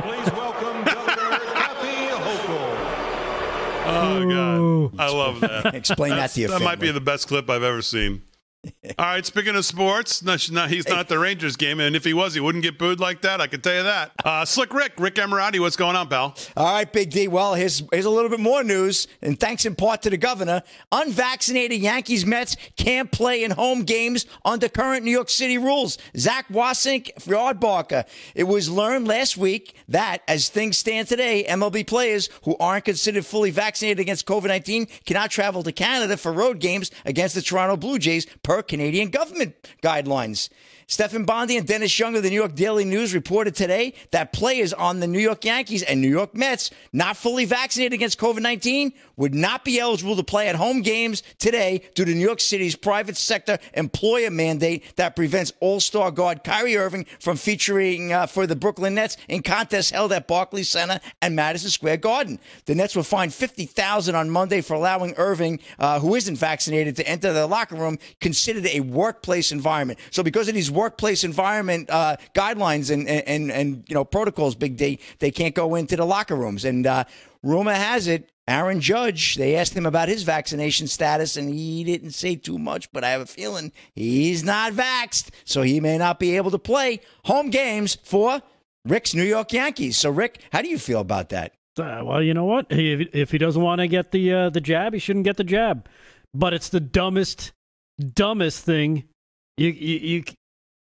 Please welcome Governor Kathy Hochul. Oh God, I love that. Explain that to your That might be the best clip I've ever seen. All right, speaking of sports, no, he's not the Rangers game, and if he was, he wouldn't get booed like that. I can tell you that. Uh, Slick Rick, Rick Emirati, what's going on, pal? All right, Big D. Well, here's, here's a little bit more news, and thanks in part to the governor. Unvaccinated Yankees Mets can't play in home games under current New York City rules. Zach Wasink, Yard Barker. It was learned last week that, as things stand today, MLB players who aren't considered fully vaccinated against COVID 19 cannot travel to Canada for road games against the Toronto Blue Jays per Canadian government guidelines. Stefan Bondy and Dennis Young of the New York Daily News reported today that players on the New York Yankees and New York Mets not fully vaccinated against COVID 19 would not be eligible to play at home games today due to New York City's private sector employer mandate that prevents all star guard Kyrie Irving from featuring uh, for the Brooklyn Nets in contests held at Barclays Center and Madison Square Garden. The Nets were fined 50000 on Monday for allowing Irving, uh, who isn't vaccinated, to enter the locker room considered a workplace environment. So, because of these workplace environment uh, guidelines and, and and you know protocols, Big D, they can't go into the locker rooms. And uh, rumor has it, Aaron Judge, they asked him about his vaccination status, and he didn't say too much. But I have a feeling he's not vaxxed, so he may not be able to play home games for Rick's New York Yankees. So, Rick, how do you feel about that? Uh, well, you know what? He, if he doesn't want to get the uh, the jab, he shouldn't get the jab. But it's the dumbest, dumbest thing. You, you, you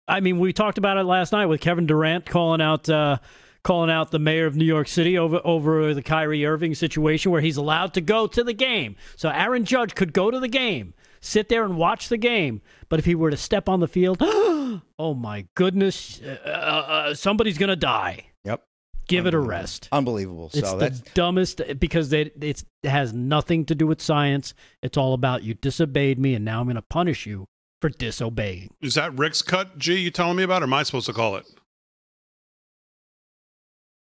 I mean, we talked about it last night with Kevin Durant calling out, uh, calling out the mayor of New York City over over the Kyrie Irving situation, where he's allowed to go to the game. So Aaron Judge could go to the game, sit there and watch the game. But if he were to step on the field, oh my goodness, uh, uh, somebody's gonna die. Yep. Give it a rest. Unbelievable. It's so the that's dumbest because they, it's, it has nothing to do with science. It's all about you disobeyed me, and now I'm going to punish you for disobeying. Is that Rick's cut, G, you telling me about, or am I supposed to call it?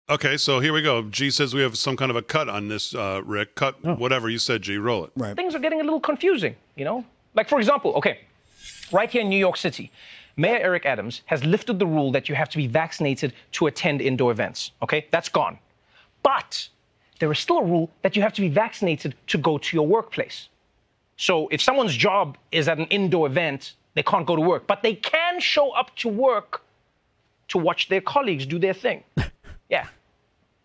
Okay, so here we go. G says we have some kind of a cut on this, uh, Rick. Cut Oh. whatever you said, G. Roll it. right. things are getting a little confusing, you know? Like, for example, okay, right here in New York City, Mayor Eric Adams has lifted the rule that you have to be vaccinated to attend indoor events, okay? That's gone. But there is still a rule that you have to be vaccinated to go to your workplace. So if someone's job is at an indoor event, they can't go to work, but they can show up to work to watch their colleagues do their thing. yeah,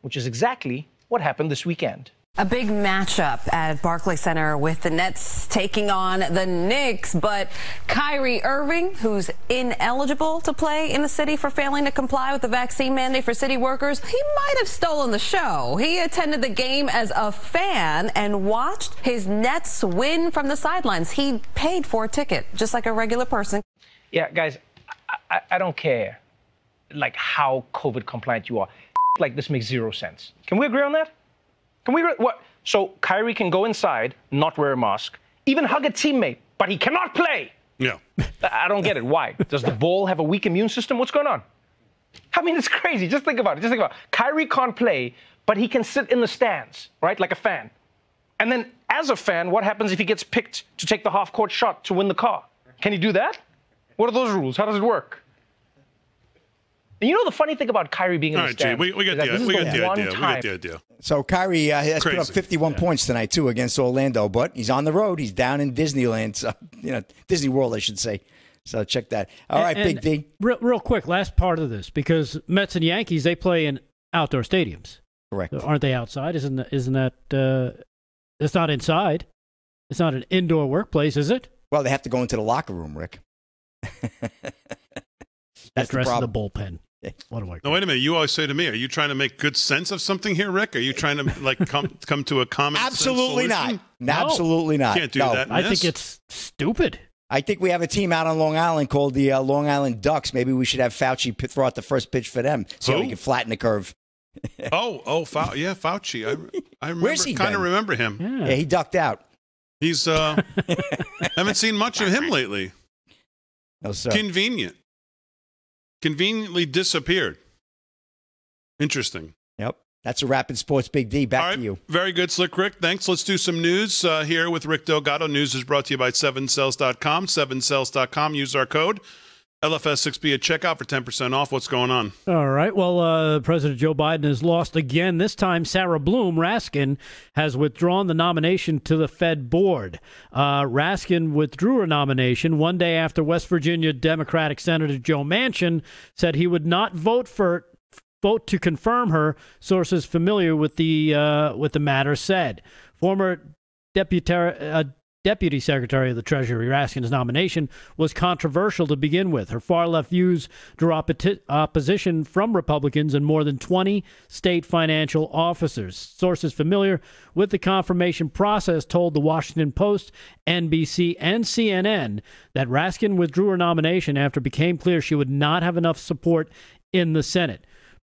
which is exactly what happened this weekend. A big matchup at Barclays Center with the Nets taking on the Knicks, but Kyrie Irving, who's ineligible to play in the city for failing to comply with the vaccine mandate for city workers, he might have stolen the show. He attended the game as a fan and watched his Nets win from the sidelines. He paid for a ticket, just like a regular person. Yeah, guys, I, I, don't care like how COVID compliant you are. Like this makes zero sense. Can we agree on that? Can we? What? So Kyrie can go inside, not wear a mask, even hug a teammate, but he cannot play. Yeah. I don't get it. Why? Does the ball have a weak immune system? What's going on? I mean, it's crazy. Just think about it. Just think about it. Kyrie can't play, but he can sit in the stands, right, like a fan. And then, as a fan, what happens if he gets picked to take the half-court shot to win the car? Can he do that? What are those rules? How does it work? And you know the funny thing about Kyrie being in All the right, G, stands we, we is get that the, this is we get the one idea. We time- get the idea. So Kyrie uh, has put up Crazy. 51 points tonight too against Orlando, but he's on the road. He's down in Disneyland, so, you know Disney World, I should say. So check that. All right, And- Big and D. Real, real quick, last part of this because Mets and Yankees they play in outdoor stadiums, Correct. So aren't they outside? Isn't that, isn't that? Uh, it's not inside. It's not an indoor workplace, is it? Well, they have to go into the locker room, Rick. That's the Dressed in the bullpen. What do I? No, wait a minute. You always say to me, "Are you trying to make good sense of something here, Rick? Are you trying to like come come to a common sense Absolutely not. No, Absolutely not. Can't do No. that. I this. think it's stupid. I think we have a team out on Long Island called the uh, Long Island Ducks. Maybe we should have Fauci p- throw out the first pitch for them. See how we can flatten the curve. Oh, oh, Fau- yeah, Fauci. I, I remember, Where's he kind of remember him. Yeah. Yeah, he ducked out. He's uh, haven't seen much of him lately. No, sir. Convenient. Conveniently disappeared. Interesting. yep. That's a rapid sports Big D. Back right, to you. Very good, Slick Rick. Thanks. Let's do some news uh, here with Rick Delgado. News is brought to you by 7cells.com. 7cells.com. Use our code LFS6B at checkout for 10% off. What's going on? All right. Well, uh, President Joe Biden has lost again. This time, Sarah Bloom Raskin has withdrawn the nomination to the Fed board. Uh, Raskin withdrew her nomination one day after West Virginia Democratic Senator Joe Manchin said he would not vote for vote to confirm her. Sources familiar with the uh, with the matter said. Former deputy uh, Deputy Secretary of the Treasury Raskin's nomination was controversial to begin with. Her far left views drew opposition from Republicans and more than 20 state financial officers. Sources familiar with the confirmation process told the Washington Post, NBC, and CNN that Raskin withdrew her nomination after it became clear she would not have enough support in the Senate.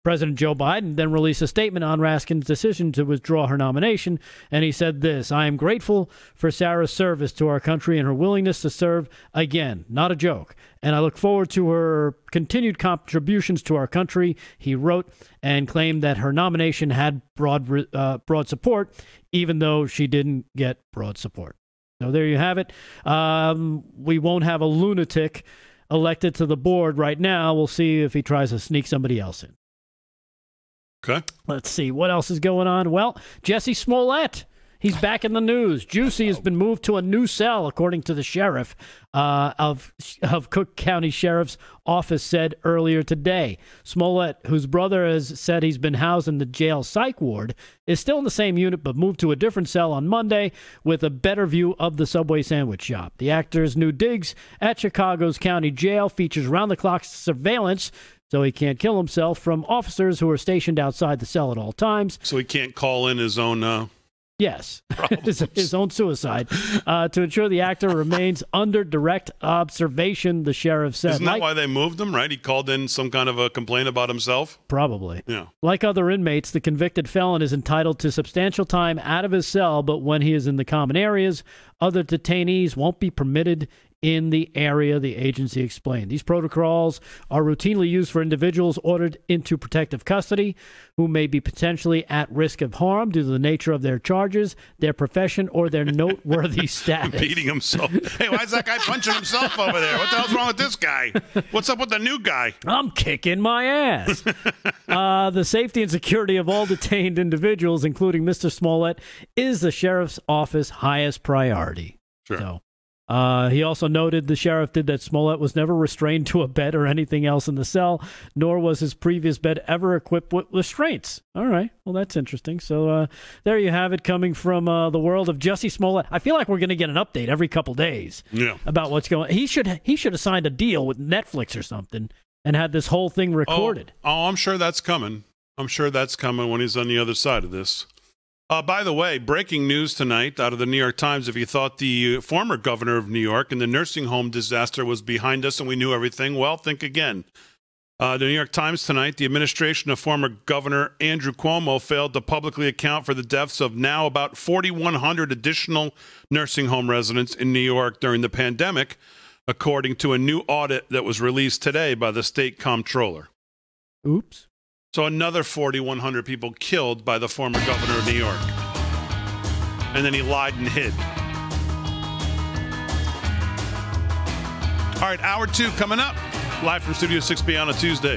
President Joe Biden then released a statement on Raskin's decision to withdraw her nomination, and he said this I am grateful for Sarah's service to our country and her willingness to serve again. Not a joke. And I look forward to her continued contributions to our country, he wrote, and claimed that her nomination had broad, uh, broad support, even though she didn't get broad support. So there you have it. Um, we won't have a lunatic elected to the board right now. We'll see if he tries to sneak somebody else in. Okay. Let's see what else is going on. Well, Jussie Smollett. He's back in the news. Juicy has been moved to a new cell, according to the sheriff uh, of of Cook County Sheriff's Office said earlier today. Smollett, whose brother has said he's been housed in the jail psych ward, is still in the same unit but moved to a different cell on Monday with a better view of the Subway sandwich shop. The actor's new digs at Chicago's county jail features round the clock surveillance so he can't kill himself from officers who are stationed outside the cell at all times. So he can't call in his own. Uh, yes, his, his, own suicide uh, to ensure the actor remains under direct observation. The sheriff said. Isn't that like, why they moved him? Right? He called in some kind of a complaint about himself. Probably. Yeah. Like other inmates, the convicted felon is entitled to substantial time out of his cell, but when he is in the common areas, other detainees won't be permitted in the area, the agency explained. These protocols are routinely used for individuals ordered into protective custody who may be potentially at risk of harm due to the nature of their charges, their profession, or their noteworthy status. Beating himself. Hey, why is that guy punching himself over there? What the hell's wrong with this guy? What's up with the new guy? I'm kicking my ass. uh, the safety and security of all detained individuals, including Mr. Smollett, is the sheriff's office highest priority. Sure. So uh, he also noted the sheriff did that Smollett was never restrained to a bed or anything else in the cell, nor was his previous bed ever equipped with restraints. All right, well that's interesting. So uh, there you have it, coming from uh, the world of Jussie Smollett. I feel like we're going to get an update every couple days yeah. about what's going. He should he should have signed a deal with Netflix or something and had this whole thing recorded. Oh, oh I'm sure that's coming. I'm sure that's coming when he's on the other side of this. Uh, by the way, breaking news tonight out of the New York Times. If you thought the former governor of New York and the nursing home disaster was behind us and we knew everything, well, think again. Uh, the New York Times tonight, the administration of former Governor Andrew Cuomo failed to publicly account for the deaths of now about 4,100 additional nursing home residents in New York during the pandemic, according to a new audit that was released today by the state comptroller. Oops. So another 4,100 people killed by the former governor of New York. And then he lied and hid. All right, hour two coming up. Live from Studio 6B on a Tuesday.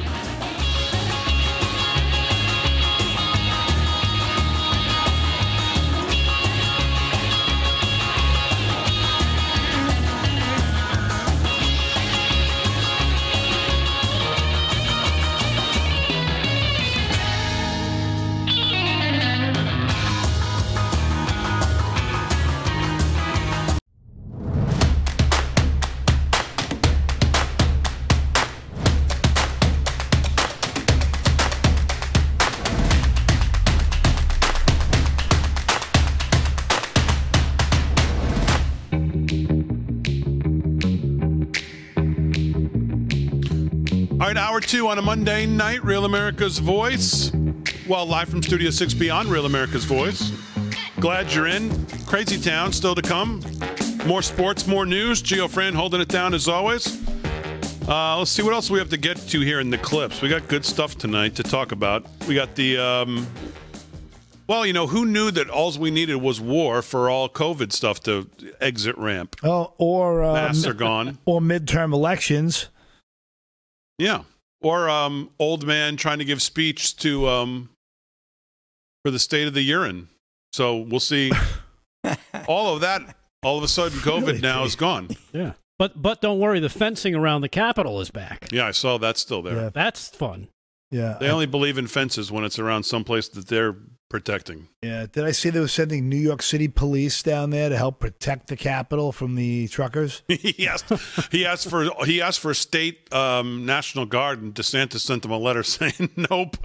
Two on a Monday night, Real America's Voice. Well, live from Studio 6B on Real America's Voice. Glad you're in. Crazy Town still to come. More sports, more news. Geo Fran holding it down as always. Uh, let's see what else we have to get to here in the clips. We got good stuff tonight to talk about. We got the. Um, well, you know, who knew that all we needed was war for all COVID stuff to exit ramp? Oh, or uh, masks are gone, or midterm elections Yeah. Or um, old man trying to give speech to um, for the state of the urine. So we'll see. all of that. All of a sudden, COVID Really, now is gone. Yeah. But but don't worry, the fencing around the Capitol is back. Yeah, I saw that's still there. Yeah. That's fun. Yeah. They only believe in fences when it's around someplace that they're protecting. Yeah. Did I see they were sending New York City police down there to help protect the Capitol from the truckers? he asked. He asked for. He asked for a state um, national guard, and DeSantis sent them a letter saying, "Nope,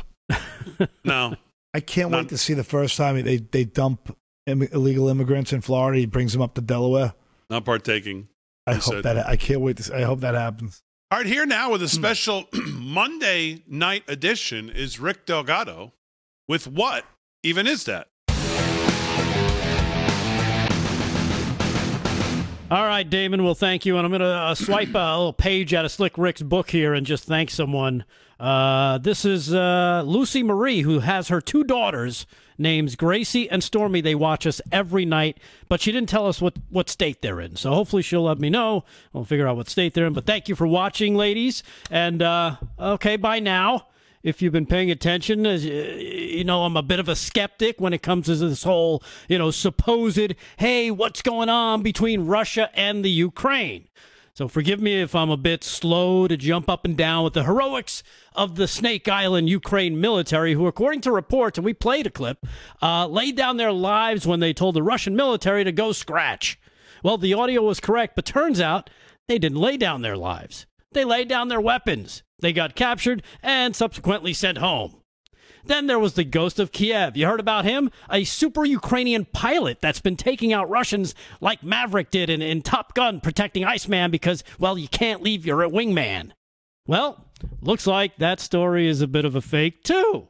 no." I can't Not- wait to see the first time they they dump Im- illegal immigrants in Florida. He brings them up to Delaware. Not partaking. I hope said. that I can't wait to. See, I hope that happens. All right, here now with a special Monday night edition is Rick Delgado with what even is that? All right, Damon. Well, thank you, and I'm going to uh, swipe a little page out of Slick Rick's book here and just thank someone. Uh, this is uh, Lucy Marie, who has her two daughters, names Gracie and Stormy. They watch us every night, but she didn't tell us what what state they're in. So hopefully she'll let me know. We'll figure out what state they're in. But thank you for watching, ladies. And uh, okay, bye now if you've been paying attention, as uh, you know, I'm a bit of a skeptic when it comes to this whole, you know, supposed, hey, what's going on between Russia and the Ukraine? So forgive me if I'm a bit slow to jump up and down with the heroics of the Snake Island Ukraine military, who, according to reports, and we played a clip, uh, laid down their lives when they told the Russian military to go scratch. Well, the audio was correct, but turns out they didn't lay down their lives. They laid down their weapons. They got captured and subsequently sent home. Then there was the ghost of Kiev. You heard about him? A super Ukrainian pilot that's been taking out Russians like Maverick did in, in Top Gun protecting Iceman because, well, you can't leave your wingman. Well, looks like that story is a bit of a fake, too.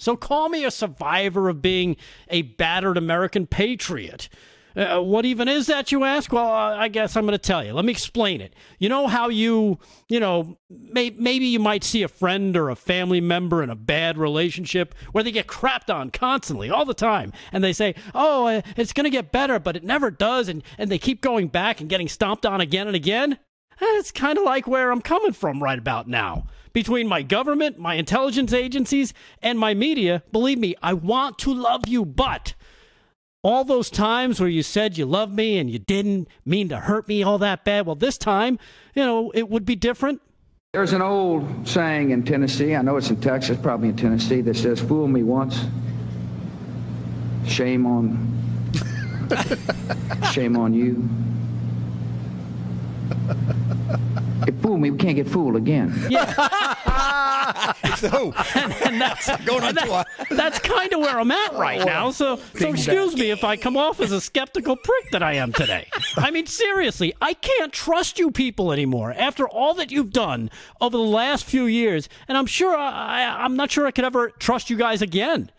So call me a survivor of being a battered American patriot. Uh, what even is that, you ask? Well, uh, I guess I'm going to tell you. Let me explain it. You know how you, you know, may, maybe you might see a friend or a family member in a bad relationship where they get crapped on constantly, all the time, and they say, oh, uh, it's going to get better, but it never does, and, and they keep going back and getting stomped on again and again? Eh, It's kind of like where I'm coming from right about now. Between my government, my intelligence agencies, and my media, believe me, I want to love you, but all those times where you said you loved me and you didn't mean to hurt me all that bad, well, this time, you know, it would be different. There's an old saying in Tennessee, I know it's in Texas, probably in Tennessee, that says, fool me once, shame on, shame on you. If fool me, we can't get fooled again. so, and, and that's going on that, That's kind of where I'm at right now. So, so Bing excuse me if I come off as a skeptical prick that I am today. I mean, seriously, I can't trust you people anymore after all that you've done over the last few years, and I'm sure I, I'm not sure I could ever trust you guys again.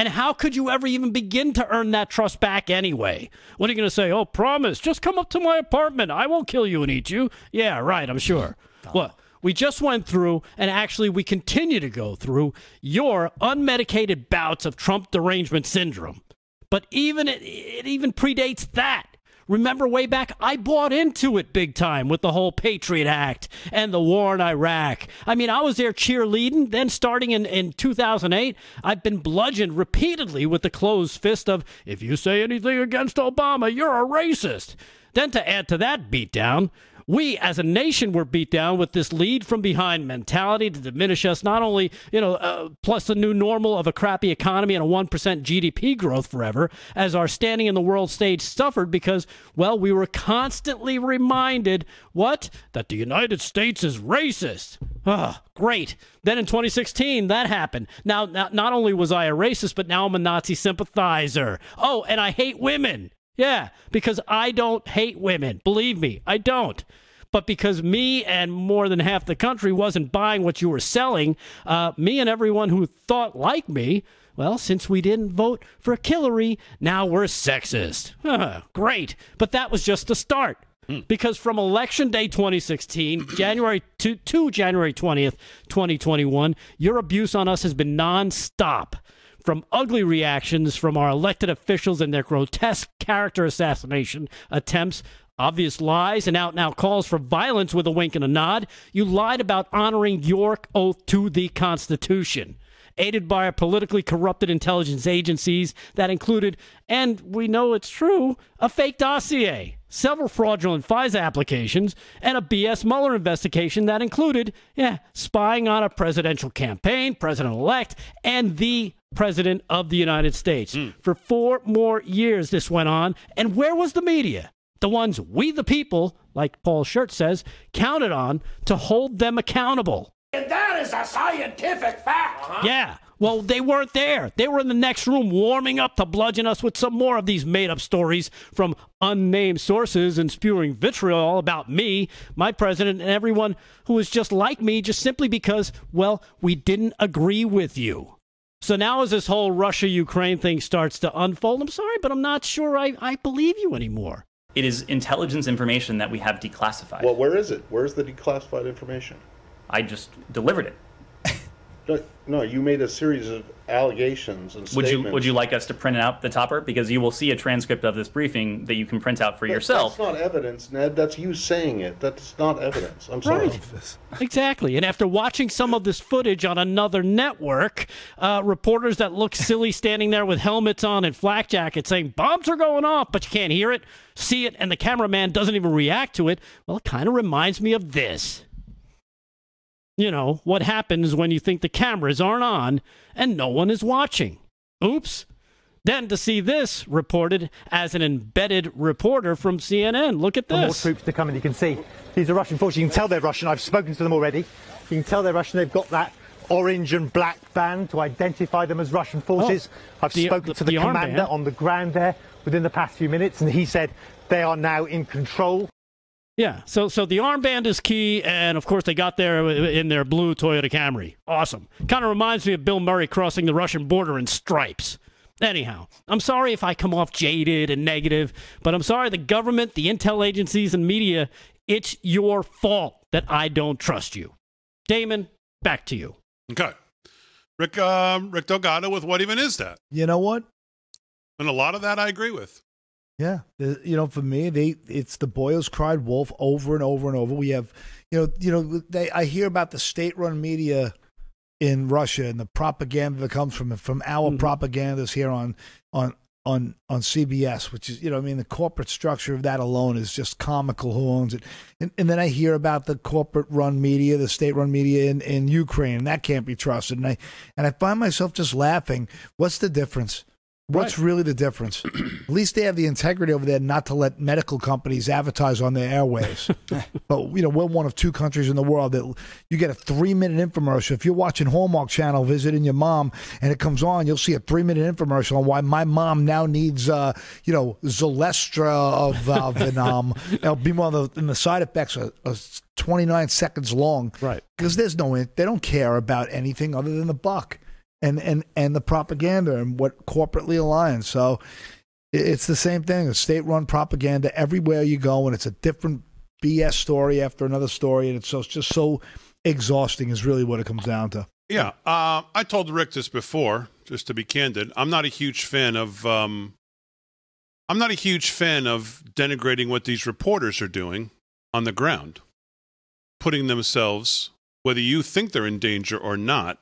And how could you ever even begin to earn that trust back anyway? What are you going to say? Oh, promise, just come up to my apartment. I won't kill you and eat you. Yeah, right, I'm sure. Well, we just went through, and actually, we continue to go through your unmedicated bouts of Trump derangement syndrome. But even it, it even predates that. Remember way back, I bought into it big time with the whole Patriot Act and the war in Iraq. I mean, I was there cheerleading. Then, starting in, in 2008, I've been bludgeoned repeatedly with the closed fist of, if you say anything against Obama, you're a racist. Then, to add to that beatdown, we as a nation were beat down with this lead from behind mentality to diminish us not only you know uh, plus the new normal of a crappy economy and a 1% gdp growth forever as our standing in the world stage suffered because well we were constantly reminded what that the united states is racist Ah, great. Then in 2016, that happened. Now, not only was I a racist, but now I'm a Nazi sympathizer. Oh, and I hate women. Yeah, because I don't hate women. Believe me, I don't. But because me and more than half the country wasn't buying what you were selling, uh, me and everyone who thought like me, well, since we didn't vote for Hillary, now we're sexist. Huh, great. But that was just the start. Because from election day 2016, January to, to January 20th, 2021, your abuse on us has been nonstop from ugly reactions from our elected officials and their grotesque character assassination attempts obvious lies and out and out calls for violence with a wink and a nod. You lied about honoring your oath to the Constitution aided by a politically corrupted intelligence agencies that included, and we know it's true, a fake dossier, several fraudulent FISA applications, and a BS Mueller investigation that included, yeah, spying on a presidential campaign, president elect, and the president of the United States. Mm. For four more years, this went on. And where was the media? The ones we, the people, like Paul Schurz says, counted on to hold them accountable. And that is a scientific fact. Uh-huh. Yeah. Well, they weren't there. They were in the next room warming up to bludgeon us with some more of these made up stories from unnamed sources and spewing vitriol about me, my president, and everyone who is just like me just simply because, well, we didn't agree with you. So now, as this whole Russia Ukraine thing starts to unfold, I'm sorry, but I'm not sure I, I believe you anymore. It is intelligence information that we have declassified. Well, where is it? Where's the declassified information? I just delivered it. No, you made a series of allegations and would statements. you would you like us to print out the topper because you will see a transcript of this briefing that you can print out for That- yourself. That's not evidence, Ned. That's you saying it. That's not evidence. I'm sorry. Right. Exactly. And after watching some of this footage on another network, uh, reporters that look silly standing there with helmets on and flak jackets saying bombs are going off, but you can't hear it, see it, and the cameraman doesn't even react to it, well, it kind of reminds me of this. You know, what happens when you think the cameras aren't on and no one is watching. Oops. Then to see this reported as an embedded reporter from CNN. Look at For more troops to come, and you can see these are Russian forces. You can tell they're Russian. I've spoken to them already. You can tell they're Russian. They've got that orange and black band to identify them as Russian forces. Oh, I've the- spoken the- to the, the commander on the ground there within the past few minutes, and he said they are now in control. Yeah, so so the armband is key, and of course they got there in their blue Toyota Camry. Awesome. Kind of reminds me of Bill Murray crossing the Russian border in stripes. Anyhow, I'm sorry if I come off jaded and negative, but I'm sorry the government, the intel agencies, and media, it's your fault that I don't trust you. Damon, back to you. Okay. Rick, um, Rick Delgado with what even is that? You know what? And a lot of that I agree with. Yeah, you know, for me, they it's the boys cried wolf over and over and over. We have, you know, you know, they I hear about the state-run media in Russia and the propaganda that comes from from our mm-hmm. propagandists here on on on on CBS, which is you know, I mean, the corporate structure of that alone is just comical. Who owns it? And, and then I hear about the corporate-run media, the state-run media in in Ukraine, and that can't be trusted. And I and I find myself just laughing. What's the difference? What's really the difference? At least they have the integrity over there not to let medical companies advertise on their airwaves. but you know, we're one of two countries in the world that you get a three-minute infomercial. If you're watching Hallmark Channel, visiting your mom, and it comes on, you'll see a three-minute infomercial on why my mom now needs, uh, you know, Zolestra of uh, Venom. It'll be one of the, and the side effects are, are 29 seconds long. Right. Because there's no, they don't care about anything other than the buck and and and the propaganda and what corporately aligns. So it's the same thing. It's state-run propaganda everywhere you go, and it's a different BS story after another story, and it's just so exhausting. Is really what it comes down to. Yeah, uh, I told Rick this before, just to be candid. I'm not a huge fan of. Um, I'm not a huge fan of denigrating what these reporters are doing on the ground, putting themselves, whether you think they're in danger or not.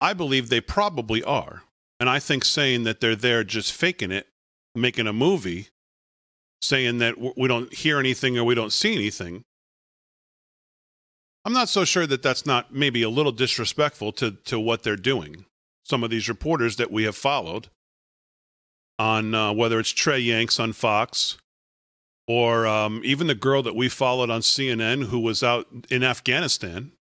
I believe they probably are, and I think saying that they're there just faking it, making a movie, saying that we don't hear anything or we don't see anything. I'm not so sure that that's not maybe a little disrespectful to, to what they're doing. Some of these reporters that we have followed on uh, whether it's Trey Yingst on Fox or um, even the girl that we followed on CNN who was out in Afghanistan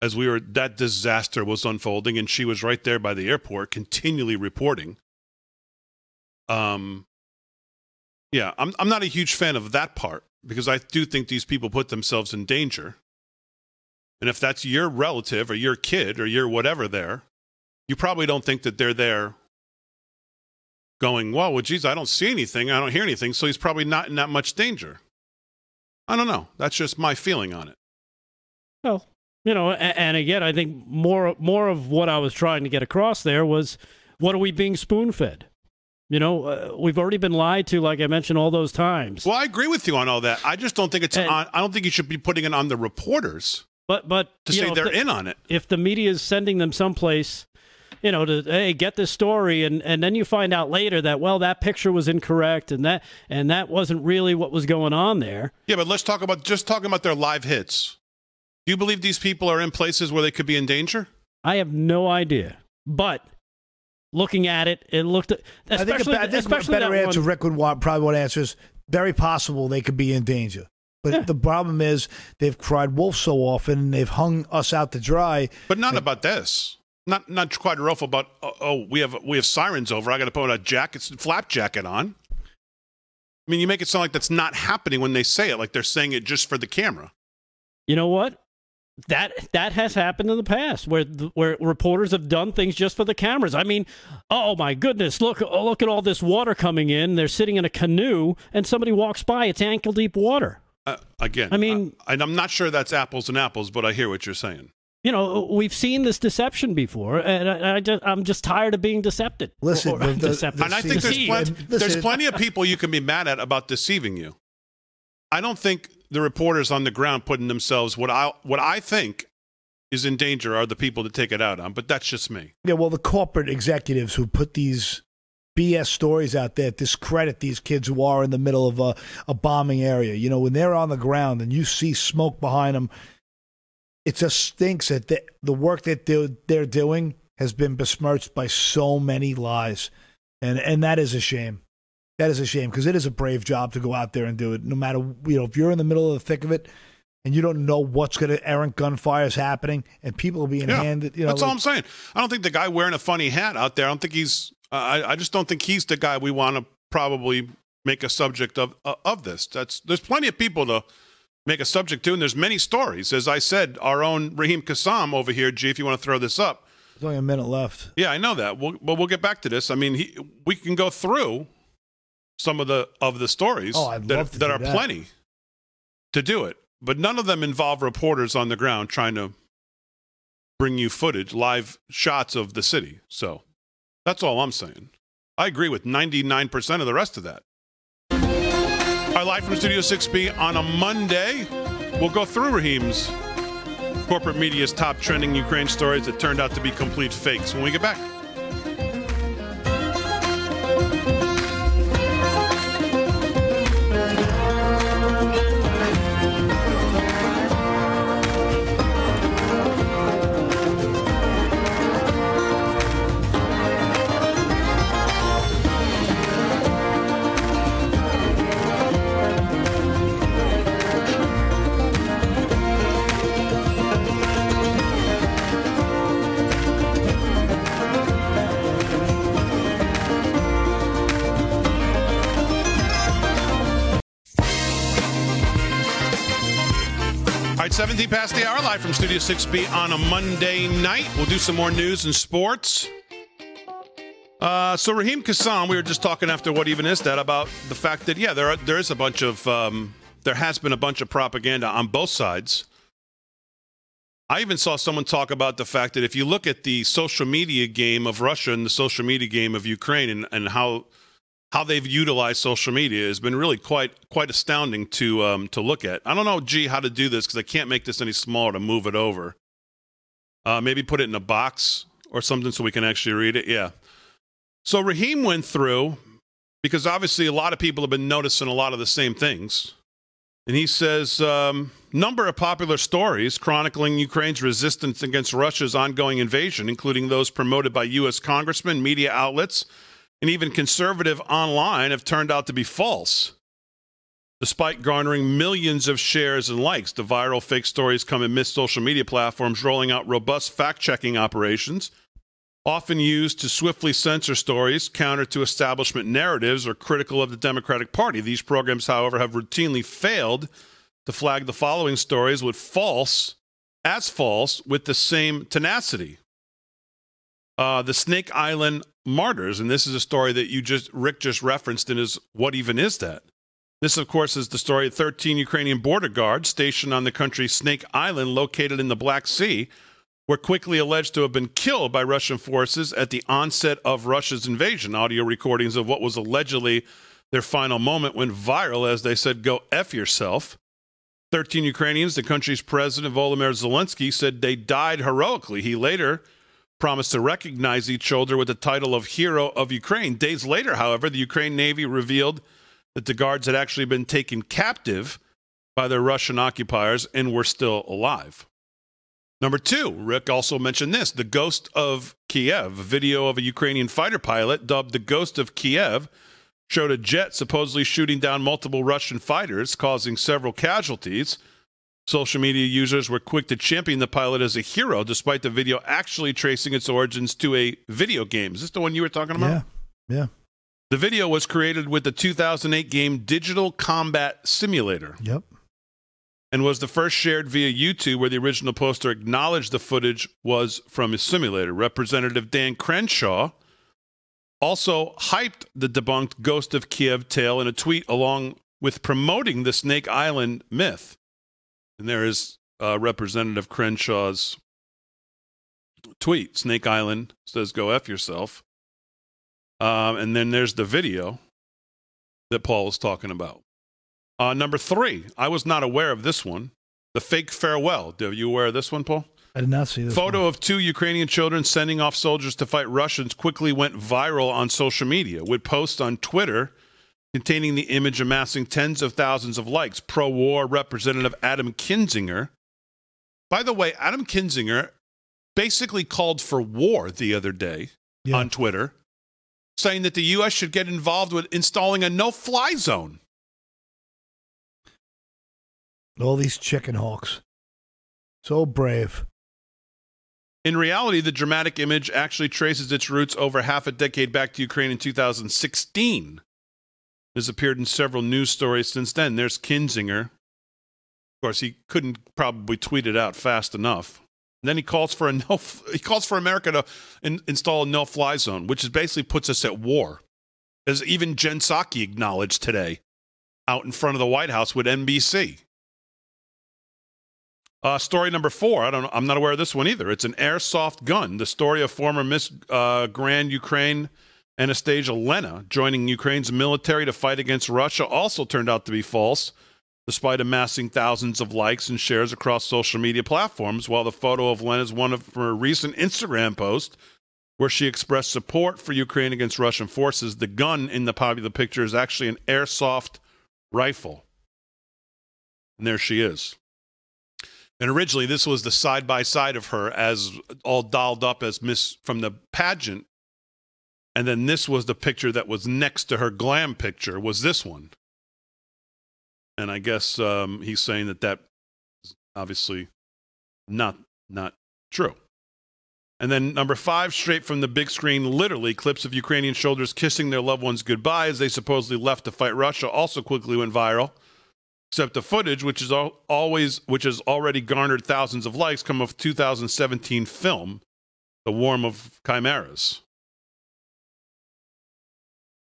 as we were that disaster was unfolding and she was right there by the airport continually reporting. Um, yeah, I'm I'm not a huge fan of that part because I do think these people put themselves in danger. And if that's your relative or your kid or your whatever there, you probably don't think that they're there going, well, well, geez, I don't see anything. I don't hear anything. So he's probably not in that much danger. I don't know. That's just my feeling on it. Well, you know, and, again, I think more more of what I was trying to get across there was what are we being spoon fed? You know, uh, we've already been lied to, like I mentioned all those times. Well, I agree with you on all that. I just don't think it's And- on. I don't think you should be putting it on the reporters But but to say know, they're the- in on it. If the media is sending them someplace, you know, to hey get this story, and and then you find out later that well that picture was incorrect, and that and that wasn't really what was going on there. Yeah, but let's talk about just talking about their live hits. Do you believe these people are in places where they could be in danger? I have no idea, but looking at it, it looked. I think, a, Especially, I think a especially better answer, one- Rick would want, probably want to answer is very possible they could be in danger. But the problem is they've cried wolf so often and they've hung us out to dry. But not about this. Not not quite rough about. Oh, oh, we have we have sirens over. I got to put a jacket, flap jacket on. I mean, you make it sound like that's not happening when they say it, like they're saying it just for the camera. You know what? That that has happened in the past where where reporters have done things just for the cameras. I mean, oh my goodness, look oh, look at all this water coming in. They're sitting in a canoe and somebody walks by. It's ankle deep water. Uh, again, I mean- I, and I'm not sure that's apples and apples, but I hear what you're saying. You know, we've seen this deception before, and I, I just, I'm just tired of being decepted. Listen, Or- the- the- decepted. And I think there's Deceived. plenty, there's plenty of people you can be mad at about deceiving you. I don't think the reporters on the ground putting themselves what I what I think is in danger are the people to take it out on. But that's just me. Yeah, well, the corporate executives who put these BS stories out there discredit these kids who are in the middle of a, a bombing area. You know, when they're on the ground and you see smoke behind them, it just stinks that the, the work that they're, they're doing has been besmirched by so many lies. And, and that is a shame. That is a shame because it is a brave job to go out there and do it. No matter, you know, if you're in the middle of the thick of it and you don't know what's going to, errant gunfire is happening and people are being Yeah, handed, you know, that's all I'm saying. I don't think the guy wearing a funny hat out there. I don't think he's. I, I just don't think he's the guy we want to probably make a subject of uh, of this. That's there's plenty of people to make a subject to, and there's many stories. As I said, our own Raheem Kassam over here, G. If you want to throw this up, There's only a minute left. yeah, I know that. We'll, but we'll get back to this. I mean, he, we can go through some of the of the stories Oh, that, that are that. plenty to do it, but none of them involve reporters on the ground trying to bring you footage, live shots of the city. So that's all I'm saying. I agree with 99% of the rest of that. Our live from Studio 6B on a Monday. We'll go through Raheem's corporate media's top trending Ukraine stories that turned out to be complete fakes when we get back. 17 past the hour, live from Studio 6B on a Monday night. We'll do some more news and sports. Uh, so Raheem Kassam, we were just talking after what even is that about the fact that yeah, there are, there is a bunch of um, there has been a bunch of propaganda on both sides. I even saw someone talk about the fact that if you look at the social media game of Russia and the social media game of Ukraine and, and how how they've utilized social media has been really quite quite astounding to um, to look at. I don't know, gee, how to do this because I can't make this any smaller to move it over. Uh, maybe put it in a box or something so we can actually read it. Yeah. So Raheem went through because obviously a lot of people have been noticing a lot of the same things. And he says, um, number of popular stories chronicling Ukraine's resistance against Russia's ongoing invasion, including those promoted by U.S. congressmen, media outlets, and even conservative online, have turned out to be false. Despite garnering millions of shares and likes, the viral fake stories come amidst social media platforms rolling out robust fact checking operations often used to swiftly censor stories counter to establishment narratives or critical of the Democratic Party. These programs, however, have routinely failed to flag the following stories with false as false with the same tenacity. Uh, the Snake Island martyrs, and this is a story that you just Rick just referenced in his "What even is that?" This, of course, is the story of 13 Ukrainian border guards stationed on the country's Snake Island, located in the Black Sea, were quickly alleged to have been killed by Russian forces at the onset of Russia's invasion. Audio recordings of what was allegedly their final moment went viral as they said, Go F yourself. 13 Ukrainians, the country's president Volodymyr Zelensky, said they died heroically. He later promised to recognize each soldier with the title of Hero of Ukraine. Days later, however, the Ukraine Navy revealed that the guards had actually been taken captive by their Russian occupiers and were still alive. Number two, Rick also mentioned this the Ghost of Kiev. Video of a Ukrainian fighter pilot dubbed the Ghost of Kiev showed a jet supposedly shooting down multiple Russian fighters, causing several casualties. Social media users were quick to champion the pilot as a hero, despite the video actually tracing its origins to a video game. Is this the one you were talking about? Yeah. Yeah. The video was created with the 2008 game Digital Combat Simulator. Yep. And was the first shared via YouTube, where the original poster acknowledged the footage was from a simulator. Representative Dan Crenshaw also hyped the debunked Ghost of Kiev tale in a tweet along with promoting the Snake Island myth. And there is uh, Representative Crenshaw's tweet. Snake Island says, go F yourself. Um, and then there's the video that Paul was talking about. Uh, number three, I was not aware of this one. The fake farewell. Are you aware of this one, Paul? I did not see this. Photo one. of two Ukrainian children sending off soldiers to fight Russians quickly went viral on social media, with posts on Twitter containing the image amassing tens of thousands of likes. Pro war Representative Adam Kinzinger. By the way, Adam Kinzinger basically called for war the other day Yeah. on Twitter, saying that the U.S. should get involved with installing a no fly zone. All these chicken hawks. So brave. In reality, the dramatic image actually traces its roots over half a decade back to Ukraine in 2016. Has appeared in several news stories since then. There's Kinzinger. Of course, he couldn't probably tweet it out fast enough. And then he calls for a no. He calls for America to in, install a no-fly zone, which is basically puts us at war, as even Jen Psaki acknowledged today, out in front of the White House with NBC. Uh, story number four. I don't. I'm not aware of this one either. It's an airsoft gun. The story of former Miss uh, Grand Ukraine Anastasia Lena joining Ukraine's military to fight against Russia also turned out to be false, despite amassing thousands of likes and shares across social media platforms. While the photo of Lena is one of her recent Instagram posts, where she expressed support for Ukraine against Russian forces, the gun in the popular picture is actually an airsoft rifle. And there she is. And originally, this was the side by side of her as all dolled up as Miss from the pageant. And then this was the picture that was next to her glam picture, was this one. And I guess um, he's saying that that is obviously not not true. And then number five, straight from the big screen, literally clips of Ukrainian soldiers kissing their loved ones goodbye as they supposedly left to fight Russia, also quickly went viral except the footage, which is al- always which has already garnered thousands of likes, come of 2017 film, "The War of Chimeras."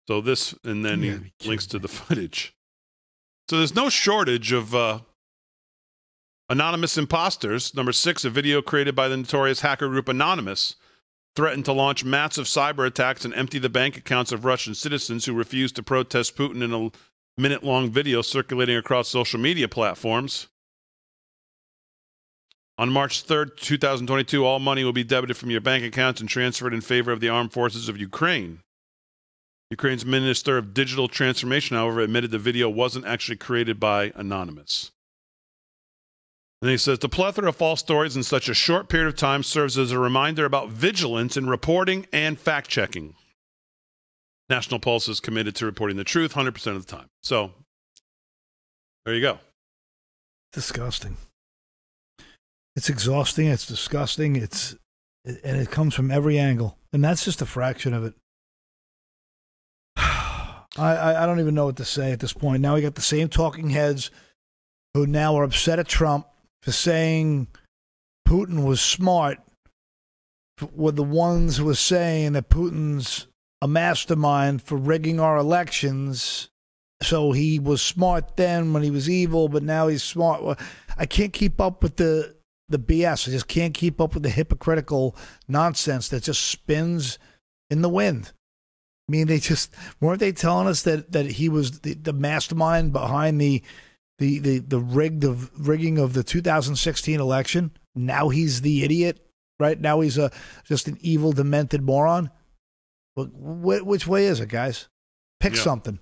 So this, and then he links to the footage. So there's no shortage of uh, anonymous imposters. Number six, a video created by the notorious hacker group Anonymous threatened to launch massive cyber attacks and empty the bank accounts of Russian citizens who refused to protest Putin in a minute long video circulating across social media platforms. On March 3rd, 2022, all money will be debited from your bank accounts and transferred in favor of the armed forces of Ukraine. Ukraine's Minister of Digital Transformation, however, admitted the video wasn't actually created by Anonymous. And he says the plethora of false stories in such a short period of time serves as a reminder about vigilance in reporting and fact checking. National Pulse is committed to reporting the truth 100% of the time. So there you go. Disgusting. It's exhausting. It's disgusting. It's and it comes from every angle, and that's just a fraction of it. I, I I don't even know what to say at this point. Now we got the same talking heads who now are upset at Trump for saying Putin was smart. Were the ones who were saying that Putin's a mastermind for rigging our elections. So he was smart then when he was evil, but now he's smart. I can't keep up with the the BS. I just can't keep up with the hypocritical nonsense that just spins in the wind. I mean, they just weren't they telling us that that he was the, the mastermind behind the the the the rigged of rigging of the 2016 election. Now he's the idiot, right? Now he's a just an evil, demented moron. But wh- which way is it, guys? Pick Yeah. something.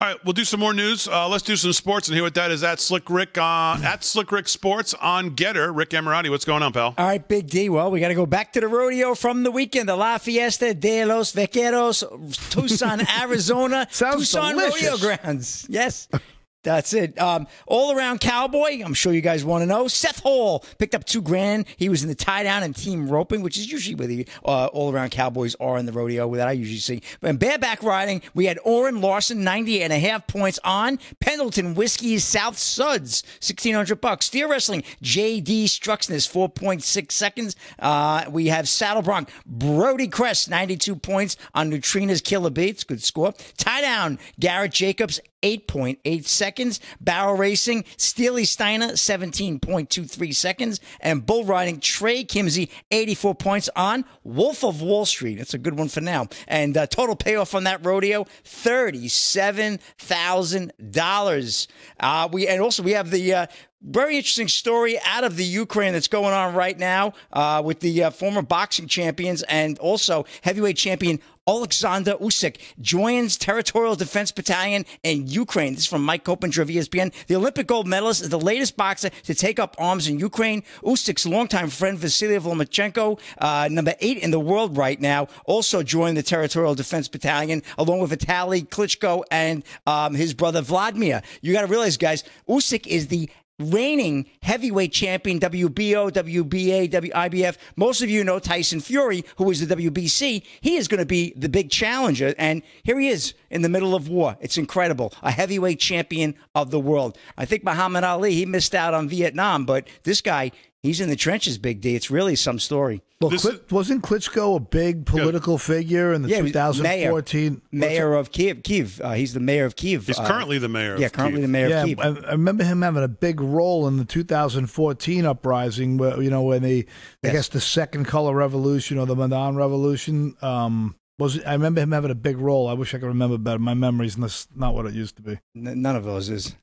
All right, we'll do some more news. Uh, let's do some sports and hear what that is at Slick Rick uh, at Slick Rick Sports on GETTR. Rick Emirati, what's going on, pal? All right, Big D. Well, we got to go back to the rodeo from the weekend. The La Fiesta de los Vaqueros, Tucson, Arizona. Sounds Tucson delicious. Rodeo Grounds. Yes. That's it. Um, all around cowboy. I'm sure you guys want to know. Seth Hall picked up two grand. He was in the tie down and team roping, which is usually where the uh, all around cowboys are in the rodeo that I usually see. But in bareback riding, we had Orin Larsen, 90 and a half points on. Pendleton Whiskey's South Suds, 1600 bucks. Steer wrestling, JD Struxness, 4.6 seconds. Uh, we have Saddle Bronc, Brody Cress, 92 points on Neutrina's Killer Beats. Good score. Tie down, Garrett Jacobs, 8.8 seconds. Barrel racing, Steely Steiner, 17.23 seconds. And bull riding, Trey Kimzey, 84 points on Wolf of Wall Street. That's a good one for now. And uh, total payoff on that rodeo, $37,000. Uh, we And also, we have the. Uh, very interesting story out of the Ukraine that's going on right now uh, with the uh, former boxing champions and also heavyweight champion Alexander Usyk joins Territorial Defense Battalion in Ukraine. This is from Mike Coppinger of ESPN. The Olympic gold medalist is the latest boxer to take up arms in Ukraine. Usyk's longtime friend Vasily Lomachenko, uh, number eight in the world right now, also joined the Territorial Defense Battalion along with Vitaly Klitschko and um, his brother Vladimir. You got to realize, guys, Usyk is the reigning heavyweight champion, WBO, WBA, WIBF. Most of you know Tyson Fury, who is the WBC. He is going to be the big challenger. And here he is in the middle of war. It's incredible. A heavyweight champion of the world. I think Muhammad Ali, he missed out on Vietnam, but this guy, he's in the trenches, Big D. It's really some story. Well, Klit- wasn't Klitschko a big political figure in the Yeah, he 2014 Mayor, mayor of Kiev. Kiev. Uh, he's the mayor of Kiev. He's Uh, currently the mayor. Yeah, of currently Kyiv. the mayor yeah, of Kiev. I, I remember him having a big role in the 2014 uprising, where you know when the I guess the second color revolution or the Maidan revolution um, was. I remember him having a big role. I wish I could remember better. My memory's not, not what it used to be. N- none of those is.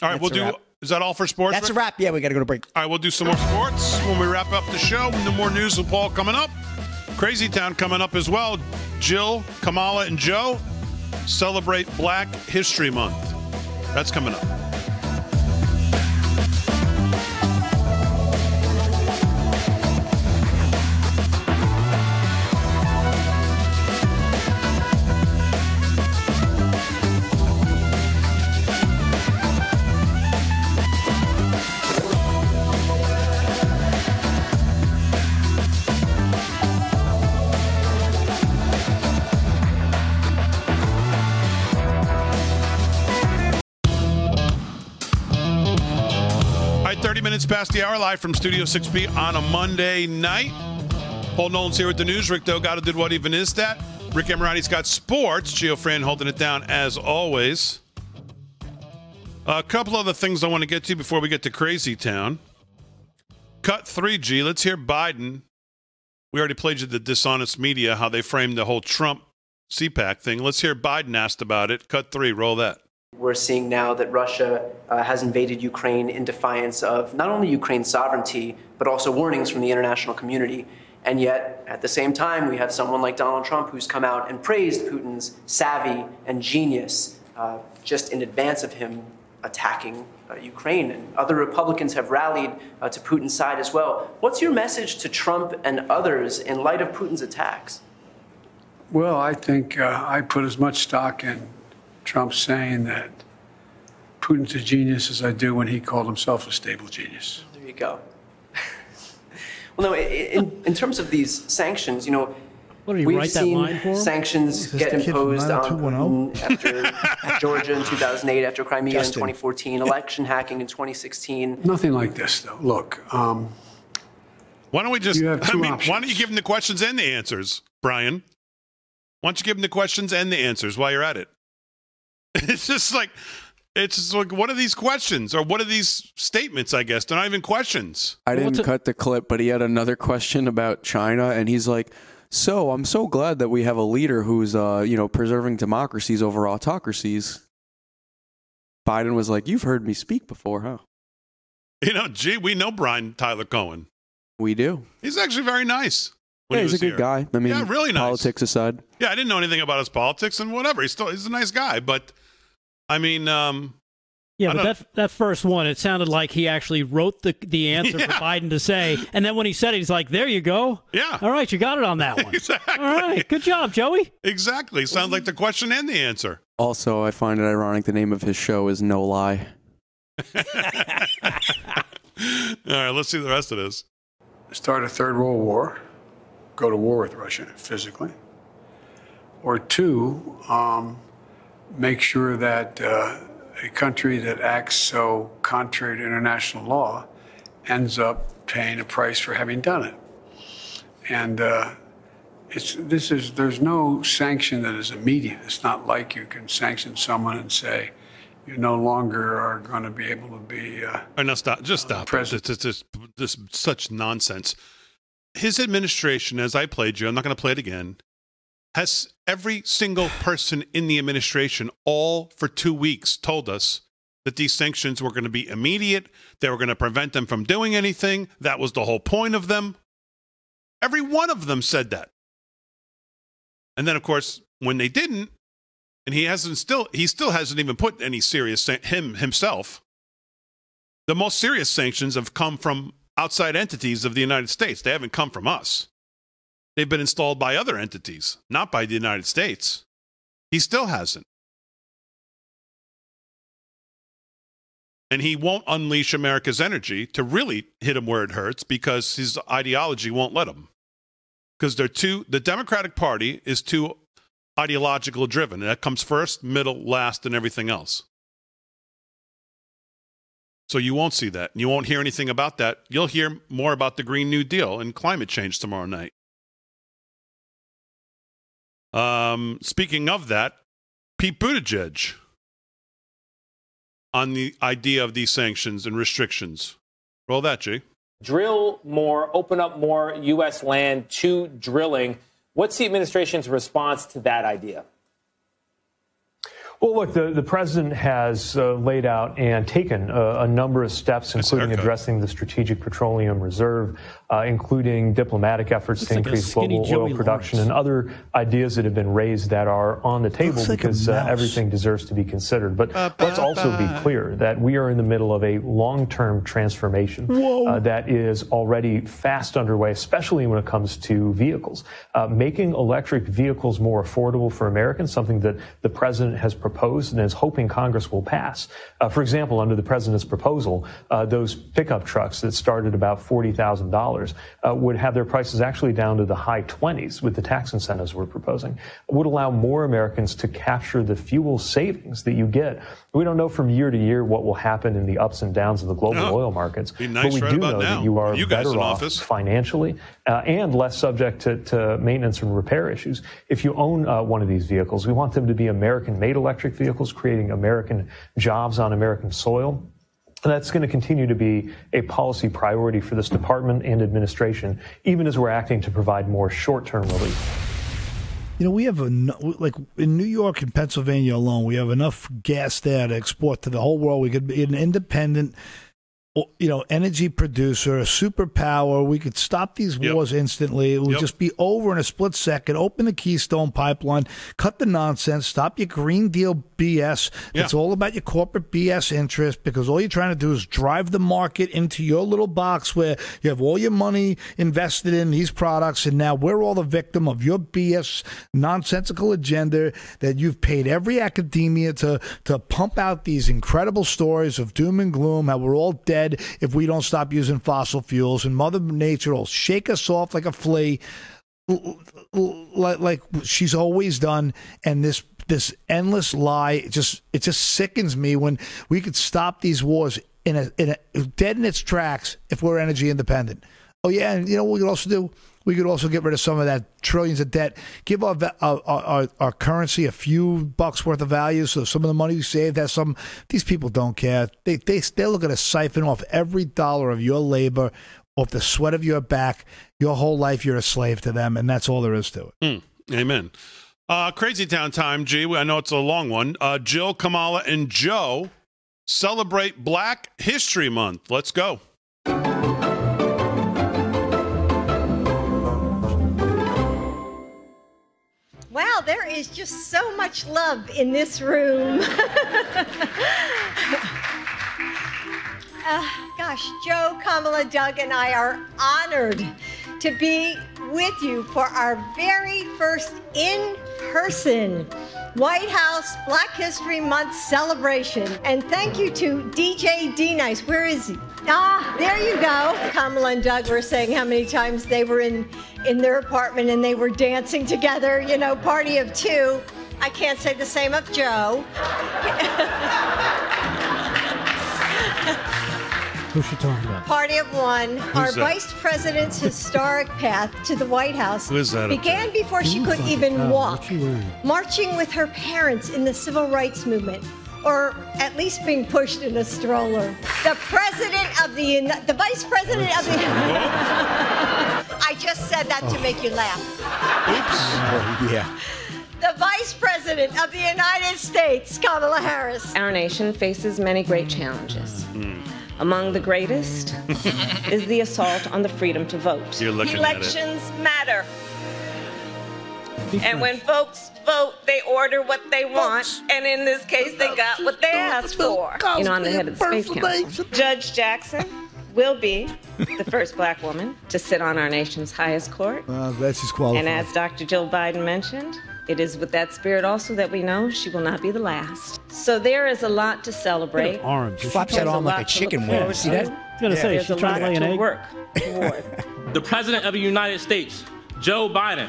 All right, That's we'll do. wrap. Is that all for sports? That's a wrap. Yeah, we got to go to break. All right, we'll do some more sports when we wrap up the show. No more news with Paul coming up. Crazy Town coming up as well. Jill, Kamala, and Joe celebrate Black History Month. That's coming up. Minutes past the hour, live from Studio 6B on a Monday night. Paul Nolan's here with the news. Rick Delgado did what even is that? Rick Emirati's got sports. Gio Fran holding it down as always. A couple other things I want to get to before we get to Crazy Town. Cut 3G. Let's hear Biden. We already played you the dishonest media, how they framed the whole Trump CPAC thing. Let's hear Biden asked about it. Cut three. Roll that. We're seeing now that Russia uh, has invaded Ukraine in defiance of not only Ukraine's sovereignty, but also warnings from the international community. And yet, at the same time, we have someone like Donald Trump who's come out and praised Putin's savvy and genius uh, just in advance of him attacking uh, Ukraine. And other Republicans have rallied uh, to Putin's side as well. What's your message to Trump and others in light of Putin's attacks? Well, I think uh, I put as much stock in Trump saying that Putin's a genius as I do when he called himself a stable genius. There you go. well, no, in, in terms of these sanctions, you know, What, did we've write that seen line for sanctions get the kid from imposed on Putin after Georgia in 2008, after Crimea Justin. in 2014, election hacking in 2016. Nothing like this, though. Look, um, Why don't we just? You have I two mean, options. why don't you give him the questions and the answers, Brian? Why don't you give him the questions and the answers while you're at it? It's just like It's just like, what are these questions or what are these statements? I guess they're not even questions. I didn't cut the clip, but he had another question about China, and he's like, "So I'm so glad that we have a leader who's, uh, you know, preserving democracies over autocracies." Biden was like, "You've heard me speak before, huh?" You know, gee, we know Brian Tyler Cohen. We do. He's actually very nice. when Yeah, he he's a good here. guy. I mean, yeah, really nice. politics aside. Yeah, I didn't know anything about his politics and whatever. He's still he's a nice guy, but I mean, um, Yeah, I but that that first one, it sounded like he actually wrote the the answer for Biden to say, and then when he said it, he's like, "There you go. Yeah. All right, you got it on that one. exactly. All right, good job, Joey. Exactly. Sounds like the question and the answer. Also, I find it ironic the name of his show is No Lie. All right, let's see the rest of this. start a third world war, go to war with Russia physically, or two, um, make sure that uh, a country that acts so contrary to international law ends up paying a price for having done it. And uh, it's this is there's no sanction that is immediate. It's not like you can sanction someone and say you no longer are going to be able to be. Uh, right, now stop. Just stop. This, this, this such nonsense. His administration, as I played you, I'm not going to play it again, has every single person in the administration, all for two weeks, told us that these sanctions were going to be immediate. They were going to prevent them from doing anything. That was the whole point of them. Every one of them said that. And then, of course, when they didn't, and he hasn't still he still hasn't even put any serious him himself. The most serious sanctions have come from outside entities of the United States. They haven't come from us. They've been installed by other entities, not by the United States. He still hasn't. And he won't unleash America's energy to really hit him where it hurts because his ideology won't let him. Because they're too, the Democratic Party is too ideological driven. That comes first, middle, last, and everything else. So you won't see that. You won't hear anything about that. You'll hear more about the Green New Deal and climate change tomorrow night. Um, speaking of that, Pete Buttigieg on the idea of these sanctions and restrictions. Roll that, G. drill more, open up more U.S. land to drilling. What's the administration's response to that idea? Well, look, the, the president has uh, laid out and taken a, a number of steps, including addressing the Strategic Petroleum Reserve, uh, including diplomatic efforts Looks to like increase skinny global Joey oil production and other ideas that have been raised that are on the table Looks like because uh, everything deserves to be considered. But let's also be clear that we are in the middle of a long term transformation uh, that is already fast underway, especially when it comes to vehicles. Uh, making electric vehicles more affordable for Americans, something that the president has proposed and is hoping Congress will pass. Uh, for example, under the president's proposal, uh, those pickup trucks that started about $40,000 uh, would have their prices actually down to the high 20s with the tax incentives we're proposing, would allow more Americans to capture the fuel savings that you get. We don't know from year to year what will happen in the ups and downs of the global No. oil markets, nice but we right do know now. that you are You better in off office. financially uh, and less subject to, to maintenance and repair issues. If you own uh, one of these vehicles, we want them to be American made electric vehicles, creating American jobs on American soil. And that's going to continue to be a policy priority for this department and administration, even as we're acting to provide more short term relief. You know, we have a like in New York and Pennsylvania alone, we have enough gas there to export to the whole world. We could be an independent, you know, energy producer, a superpower. We could stop these wars instantly. It would Yep. just be over in a split second. Open the Keystone Pipeline, cut the nonsense, stop your Green Deal BS. It's all about your corporate BS interest because all you're trying to do is drive the market into your little box where you have all your money invested in these products, and now we're all the victim of your BS nonsensical agenda that you've paid every academia to to pump out these incredible stories of doom and gloom, how we're all dead if we don't stop using fossil fuels, and Mother Nature will shake us off like a flea like like she's always done and this this endless lie it just it just sickens me when we could stop these wars in a in a dead in its tracks if we're energy independent Oh yeah, and you know what we could also do? We could also get rid of some of that trillions of debt. Give our our, our, our currency a few bucks worth of value, so some of the money we save, has some. These people don't care. They they they're looking to siphon off every dollar of your labor, off the sweat of your back. Your whole life, you're a slave to them, and that's all there is to it. Mm, amen. Uh, Crazy Town time, G. I know it's a long one. Uh, Jill, Kamala, and Joe celebrate Black History Month. Let's go. Wow, there is just so much love in this room. uh, gosh, Joe, Kamala, Doug, and I are honored to be with you for our very first in person White House Black History Month celebration. And thank you to DJ D Nice. Where is he? Ah, there you go. Kamala and Doug were saying how many times they were in, in their apartment and they were dancing together, you know, party of two. I can't say the same of Joe. Who's she talking about? Party of one. Our that? vice president's historic path to the White House Who is that up began before she could even hell, walk, what's she wearing? marching with her parents in the civil rights movement, or at least being pushed in a stroller. The president of the the vice president of the. I just said that to make you laugh. Oh, yeah. The vice president of the United States, Kamala Harris. Our nation faces many great challenges. Hmm. Among the greatest is the assault on the freedom to vote. You're looking at it. Elections matter. And when folks vote, they order what they want, and in this case, they got what they asked for. You know, I'm the head of the Space Council. Judge Jackson will be the first black woman to sit on our nation's highest court. Uh, that's just qualified. And as Dr. Jill Biden mentioned, it is with that spirit also that we know she will not be the last. So there is a lot to celebrate. Arms. Flops that There's arm like a chicken wing. See that? I was gonna say There's she's trying to lay an egg. work toward. The President of the United States, Joe Biden.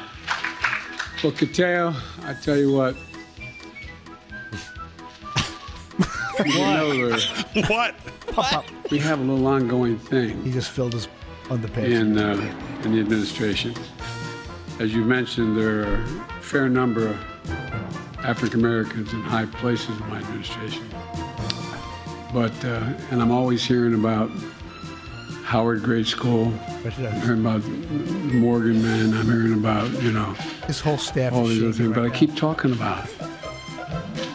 Well, Kateo, I tell you what. you know, we're- What? we have a little ongoing thing. He just filled his underpants. in, uh, in the administration. As you mentioned, there are a fair number of African Americans in high places in my administration. But, uh, and I'm always hearing about Howard Grade School. I'm hearing about Morgan Man. I'm hearing about, you know, His whole staff. all these other shaking things. But I keep talking about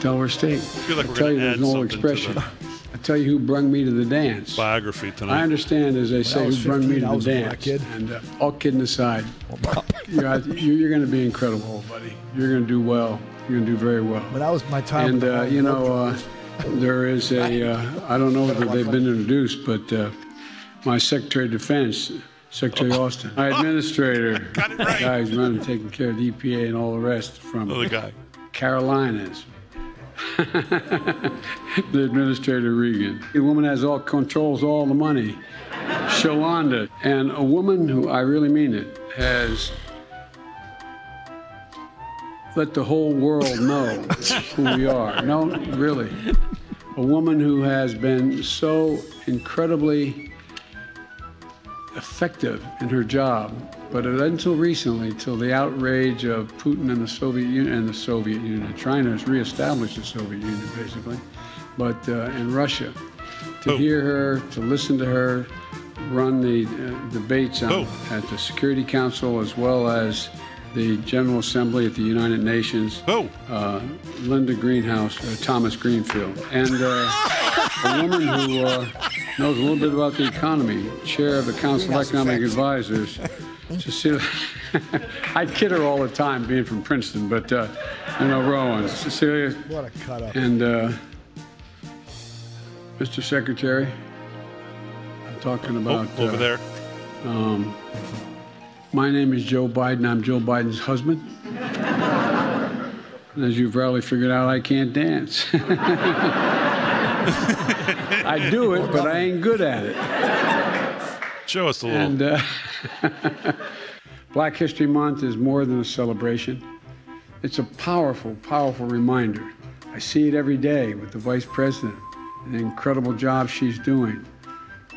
Delaware State. I feel like I we're tell gonna you, there's add an old expression. I tell you who brung me to the dance. Biography tonight. I understand, as they say, I was who brung me 15, I to was the dance. kid. And uh, all kidding aside, you're, out- you- you're going to be incredible, buddy. You're going to do well. You're going to do very well. When that was my time. And uh, you know, uh, there is a. Uh, I don't know whether they've been introduced, but uh, my Secretary of Defense, Secretary oh. Austin, my administrator, the guy who's running, taking care of the EPA and all the rest from oh, Other guy. Carolinas. the administrator Regan. The woman has all controls all the money. Shalanda. And a woman who I really mean it has let the whole world know who we are. No, really. A woman who has been so incredibly effective in her job, but until recently, till the outrage of Putin and the Soviet Union and the Soviet Union, trying to reestablish the Soviet Union basically, but uh, in Russia, to hear her, to listen to her, run the uh, debates on, at the Security Council as well as the General Assembly at the United Nations. Uh, Linda Greenhouse, uh, Thomas Greenfield, and uh, a woman who uh, knows a little bit about the economy, chair of the Council of Economic effect. Advisors. Cecilia, I kid her all the time, being from Princeton, but uh, you know, Rowan, Cecilia, What a cut up. and uh, Mr. Secretary, I'm talking about Oh, over uh, there. Um, my name is Joe Biden. I'm Joe Biden's husband. And as you've probably figured out, I can't dance. I do it, but I ain't good at it. Show us a little. And uh, Black History Month is more than a celebration. It's a powerful, powerful reminder. I see it every day with the Vice President, and the incredible job she's doing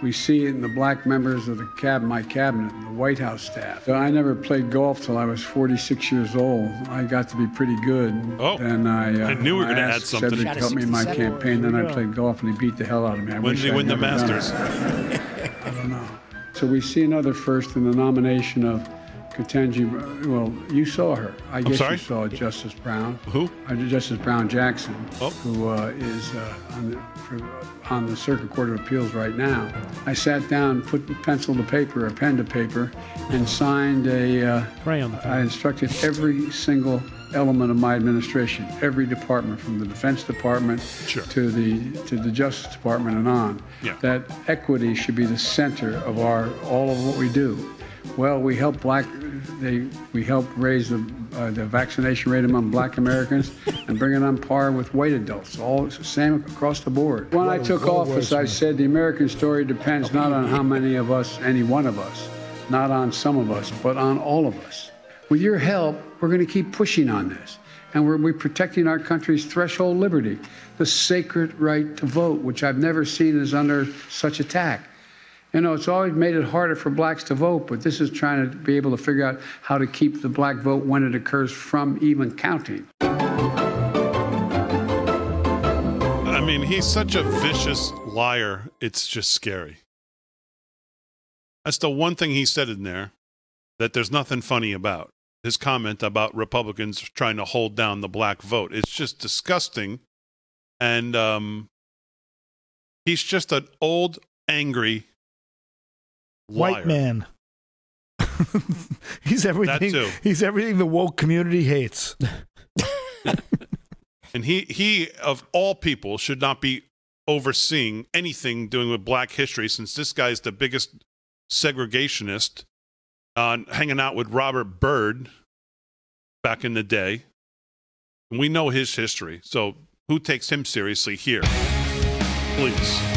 We see it in the black members of the cab, my cabinet, the White House staff. So I never played golf till I was 46 years old. I got to be pretty good. Oh, then I, uh, I knew we were gonna asked add something. Cedric to help me in my campaign. Then I played golf, and he beat the hell out of me. I When wish did he I'd win the Masters? I don't know. So we see another first in the nomination of Ketanji. Well, you saw her. I guess sorry? you saw Justice Brown. Who? Uh, Justice Brown Jackson, Oh. who uh, is uh, on, the, for, on the Circuit Court of Appeals right now. I sat down, put pencil to paper, a pen to paper, and signed a. Uh, Crayon I instructed every single element of my administration, every department, from the Defense Department to the to the Justice Department and on, Yeah. that equity should be the center of our all of what we do. Well, we help black. They we help raise the uh, the vaccination rate among Black Americans and bring it on par with white adults. All the same across the board. When I took office, I said the American story depends not on how many of us, any one of us, not on some of us, but on all of us. With your help, we're going to keep pushing on this. And we're, we're protecting our country's threshold liberty, the sacred right to vote, which I've never seen is under such attack. You know, it's always made it harder for blacks to vote, but this is trying to be able to figure out how to keep the black vote when it occurs from even counting. I mean, he's such a vicious liar. It's just scary. That's the one thing he said in there that there's nothing funny about. His comment about Republicans trying to hold down the black vote. It's just disgusting. And um, he's just an old, angry liar. White man. he's everything. He's everything the woke community hates. And he, he, of all people, should not be overseeing anything doing with black history since this guy's the biggest segregationist, uh, hanging out with Robert Byrd back in the day. And we know his history. So who takes him seriously here? Please.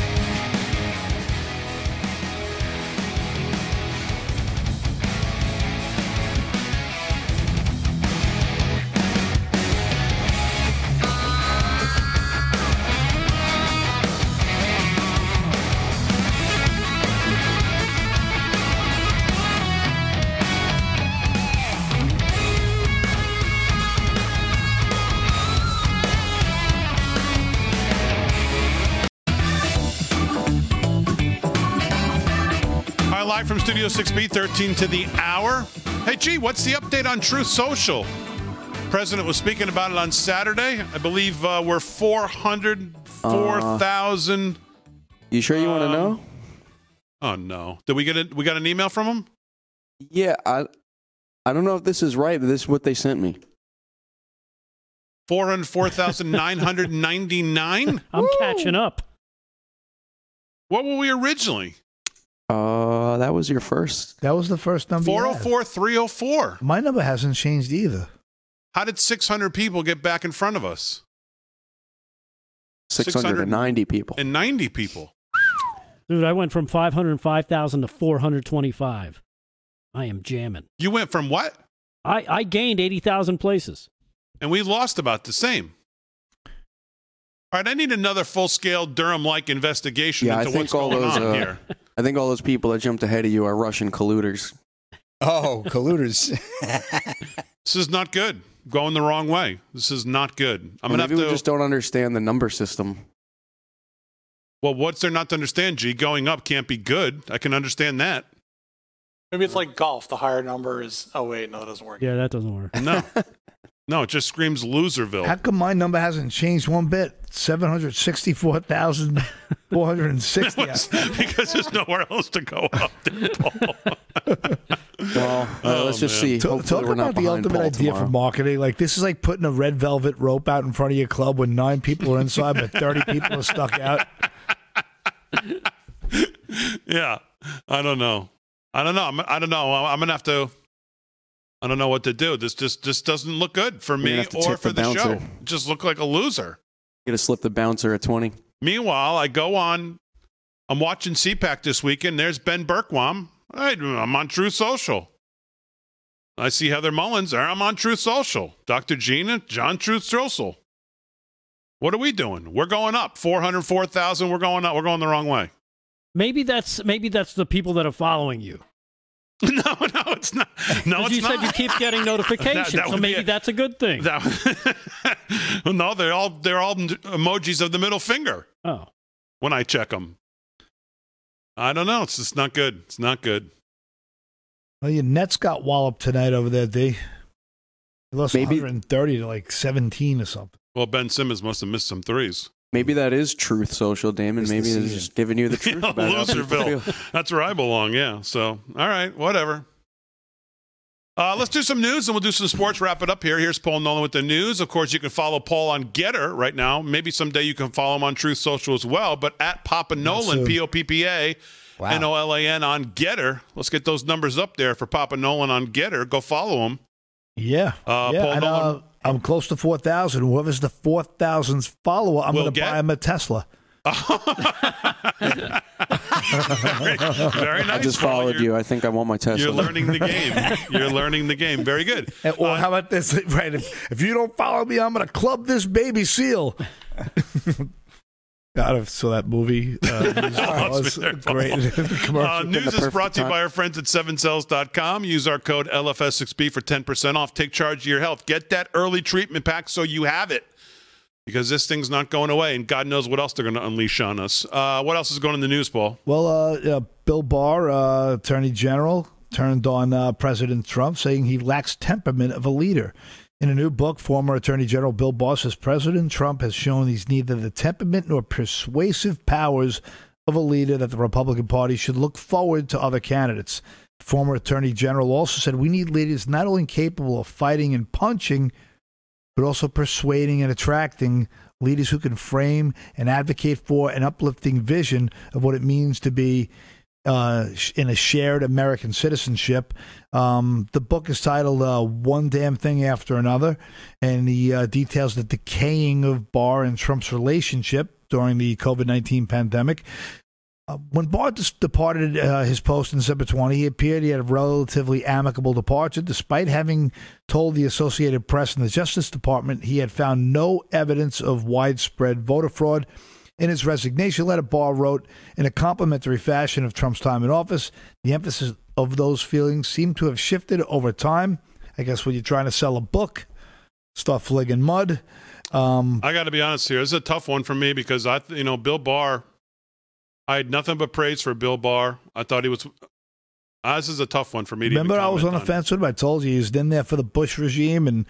Six B thirteen to the hour. Hey, gee, what's the update on Truth Social? President was speaking about it on Saturday. I believe uh, we're 404,000. Uh, you sure you um, want to know? Oh no! Did we get it? We got an email from him. Yeah, I, I don't know if this is right, but this is what they sent me. Four hundred four thousand nine hundred ninety nine. I'm Woo! catching up. What were we originally? Uh, that was your first. That was the first number. you 404 304. My number hasn't changed either. How did 600 people get back in front of us? 690 people. And 90 people. Dude, I went from 505,000 to 425. I am jamming. You went from what? I, I gained 80,000 places. And we lost about the same. All right, I need another full scale Durham like investigation Yeah, I into think what's all going those. on Uh, here. I think all those people that jumped ahead of you are Russian colluders. Oh, colluders. This is not good. Going the wrong way. This is not good. I'm Well, gonna have maybe to. we just don't understand the number system. Well, what's there not to understand? G going up can't be good. I can understand that. Maybe it's like golf. The higher number is. Oh wait, no, it doesn't work. Yeah, that doesn't work. No, no, it just screams loserville. How come my number hasn't changed one bit? Seven hundred sixty-four thousand four hundred and sixty. because there's nowhere else to go up. There, Paul. Well, uh, Oh, let's just man. see. Talk, talk we're not about the ultimate Paul idea tomorrow. for marketing. Like this is like putting a red velvet rope out in front of your club when nine people are inside, but thirty people are stuck out. yeah, I don't know. I don't know. I'm, I don't know. I'm, I'm gonna have to. I don't know what to do. This just just doesn't look good for me gonna have to or for the the, show. Just look like a loser. Gonna slip the bouncer at 20. Meanwhile, I go on. I'm watching CPAC this weekend. There's Ben Berkwam. I'm on Truth Social. I see Heather Mullins. there. I'm on Truth Social. Dr. Gina, John Truth Social. What are we doing? We're going up. 404,000. We're going up. We're going the wrong way. Maybe that's maybe that's the people that are following you. no, no, it's not. No, it's you not. said you keep getting notifications, That- that so maybe a- that's a good thing. That, well, no, they're all they're all emojis of the middle finger. Oh, when I check them, I don't know. It's just not good. It's not good. Well, your Nets got walloped tonight over there, D. They lost Maybe- 130 to like 17 or something. Well, Ben Simmons must have missed some threes. Maybe that is truth social, Damon. It's Maybe they're just giving you the truth about Loserville. That's where I belong. Yeah. So, all right, whatever. Uh, let's do some news and we'll do some sports. Wrap it up here. Here's Paul Nolan with the news. Of course, you can follow Paul on GETTR right now. Maybe someday you can follow him on Truth Social as well. But at Poppa Nolan, soon. P O P P A N O L A N on GETTR. Let's get those numbers up there for Poppa Nolan on GETTR. Go follow him. Yeah. Uh, yeah. Paul and, Nolan- uh, I'm close to 4,000. Whoever's the 4,000th follower, I'm Will going to buy him a Tesla. very, very nice. I just followed You're- you. I think I want my Tesla. You're learning the game. You're learning the game. Very good. And- Or uh, how about this? Right. If, if you don't follow me, I'm going to club this baby seal. God, I saw that movie. Uh, was- Oh, it was it's been there. great. The commercial. Uh, news is brought to you by our friends at 7cells.com. Use our code LFS6B for 10% off. Take charge of your health. Get that early treatment pack so you have it because this thing's not going away, and God knows what else they're going to unleash on us. Uh, what else is going in the news, Paul? Well, uh, uh, Bill Barr, uh, Attorney General, turned on uh, President Trump, saying he lacks temperament of a leader. In a new book, former Attorney General Bill Barr says President Trump has shown he's neither the temperament nor persuasive powers of a leader that the Republican Party should look forward to other candidates. Former Attorney General also said we need leaders not only capable of fighting and punching, but also persuading and attracting leaders who can frame and advocate for an uplifting vision of what it means to be uh, in a shared American citizenship. Um, the book is titled uh, One Damn Thing After Another, and he uh, details the decaying of Barr and Trump's relationship during the COVID 19 pandemic. Uh, when Barr dis- departed uh, his post in December 20, he appeared he had a relatively amicable departure, despite having told the Associated Press and the Justice Department he had found no evidence of widespread voter fraud. In his resignation letter, Barr wrote, in a complimentary fashion of Trump's time in office, the emphasis of those feelings seemed to have shifted over time. I guess when you're trying to sell a book, start flinging mud. Um, I got to be honest here. This is a tough one for me because I, you know, Bill Barr. I had nothing but praise for Bill Barr. I thought he was. Uh, this is a tough one for me Remember, I was on the fence with him. I told you he was in there for the Bush regime, and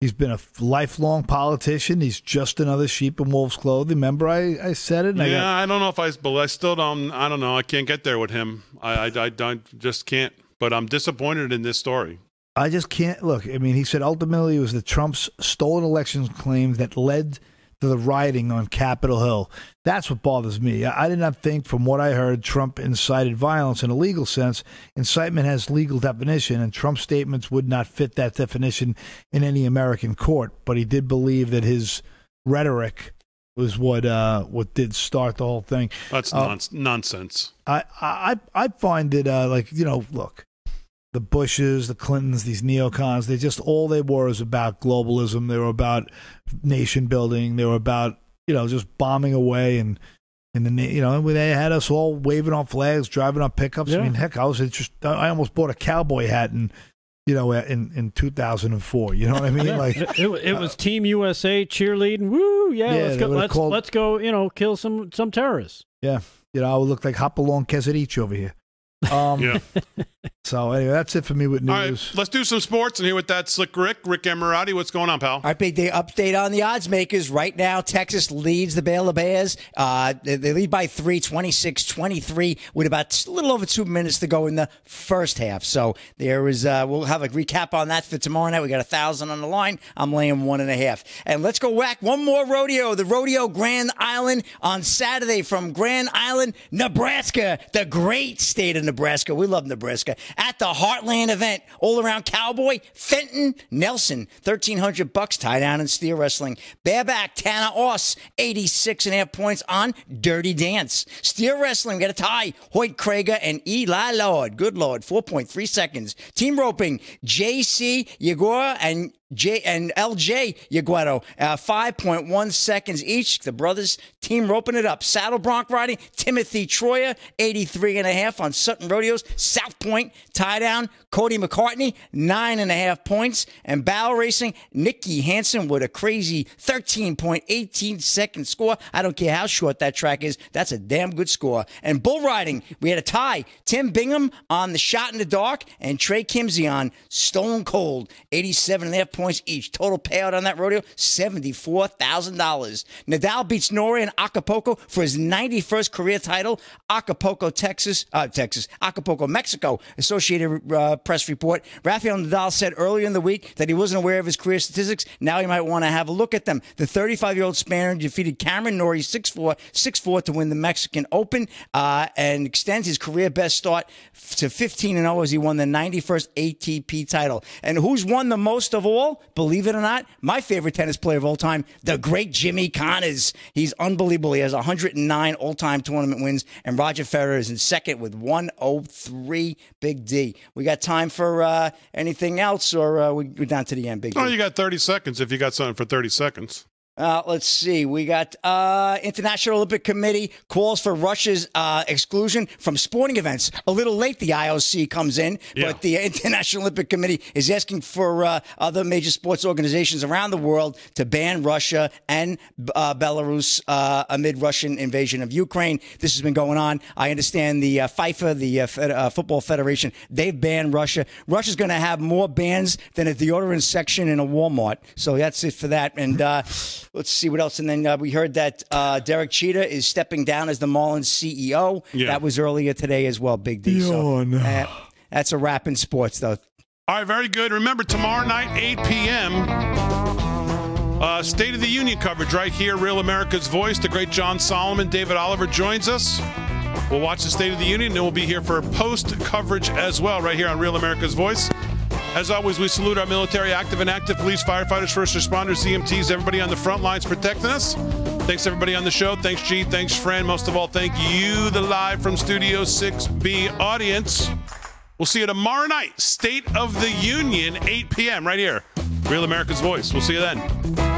he's been a lifelong politician. He's just another sheep in wolf's clothing. Remember, I, I said it. And I yeah, got, I don't know if I, but I still don't. I don't know. I can't get there with him. I, I, I don't, just can't. But I'm disappointed in this story. I just can't look. I mean, he said ultimately it was the Trump's stolen elections claims that led to the rioting on Capitol Hill. That's what bothers me. I, I did not think, from what I heard, Trump incited violence in a legal sense. Incitement has legal definition, and Trump's statements would not fit that definition in any American court. But he did believe that his rhetoric was what uh, what did start the whole thing. That's Uh, nons- nonsense. I I I find it uh, like you know, look, the Bushes, the Clintons, these neocons, they just all they were was about globalism. They were about nation building. They were about you know just bombing away and and then you know they had us all waving on flags, driving on pickups. I mean, heck, I was just I almost bought a cowboy hat and you know in in 2004. You know what I mean? Yeah, Like it, it, it was Team USA cheerleading. Woo! Yeah, Yeah, let's go. Let's called- let's go. You know, kill some some terrorists. yeah, you know I would look like Hopalong Quesadich over here. Um, Yeah. So anyway, that's it for me with All right, news. let's do some sports and here with that slick Rick, Rick Emirati. What's going on, pal? All right, big day update on the odds makers. Right now, Texas leads the Baylor Bears. Uh, they, they lead by three, 26 23, with about a little over two minutes to go in the first half. So there is, uh, we'll have a recap on that for tomorrow night. We got a thousand on the line. I'm laying one and a half. And let's go whack one more rodeo, the Rodeo Grand Island on Saturday from Grand Island, Nebraska, the great state of Nebraska. We love Nebraska. At the Heartland event, all around cowboy, Fenton Nelson, 1300 bucks tie down in steer wrestling. Bareback, Tanner Aus, 86 and a half points on Dirty Dance. Steer wrestling, we got a tie, Hoyt Krager and Eli Lord. Good Lord, 4.3 seconds. Team roping, JC Yeahquo and J and LJ Yeahquo, uh, 5.1 seconds each. The brothers team roping it up. Saddle bronc riding, Timothy Troyer, 83 and a half on Sutton Rodeos. South Point, tie down, Cody McCartney, nine and a half points. And barrel racing, Nikki Hansen with a crazy 13.18 second score. I don't care how short that track is. That's a damn good score. And bull riding, we had a tie. Tim Bingham on the shot in the dark and Trey Kimzey on Stone Cold, 87 and a half points each. Total payout on that rodeo, $74,000. Nadal beats Norrie in Acapulco for his 91st career title. Acapulco, Texas, uh, Texas, Acapulco, Mexico. Associated uh, Press report. Rafael Nadal said earlier in the week that he wasn't aware of his career statistics. Now you might want to have a look at them. The 35 year old Spaniard defeated Cameron Norrie 6-4, 6-4 to win the Mexican Open uh, and extends his career best start to 15 and 0 as he won the 91st ATP title. And who's won the most of all? Believe it or not, my favorite tennis player of all time, the great Jimmy Connors. He's unbelievable. He has 109 all time tournament wins, and Roger Federer is in second with 103. Big D. We got time for uh, anything else, or uh, we, we're down to the end, Big D? Oh, you got 30 seconds if you got something for 30 seconds. Uh, let's see. We got uh, International Olympic Committee calls for Russia's uh, exclusion from sporting events. A little late, the IOC comes in, Yeah. but the International Olympic Committee is asking for uh, other major sports organizations around the world to ban Russia and uh, Belarus uh, amid Russian invasion of Ukraine. This has been going on. I understand the uh, FIFA, the uh, Fed- uh, Football Federation, they've banned Russia. Russia's going to have more bans than a deodorant section in a Walmart. So that's it for that. And uh, let's see what else. And then uh, we heard that uh, Derek Jeter is stepping down as the Marlins CEO. Yeah. That was earlier today as well, Big D. So, uh, that's a wrap in sports, though. All right, very good. Remember, tomorrow night, 8 p.m., uh, State of the Union coverage right here, Real America's Voice. The great John Solomon, David Oliver joins us. We'll watch the State of the Union, and we'll be here for post coverage as well, right here on Real America's Voice. As always, we salute our military, active and active police, firefighters, first responders, EMTs, everybody on the front lines protecting us. Thanks everybody on the show. Thanks G. Thanks Fran. Most of all, thank you, the live from Studio 6B audience. We'll see you tomorrow night, State of the Union, 8 p.m. right here. Real America's Voice. We'll see you then.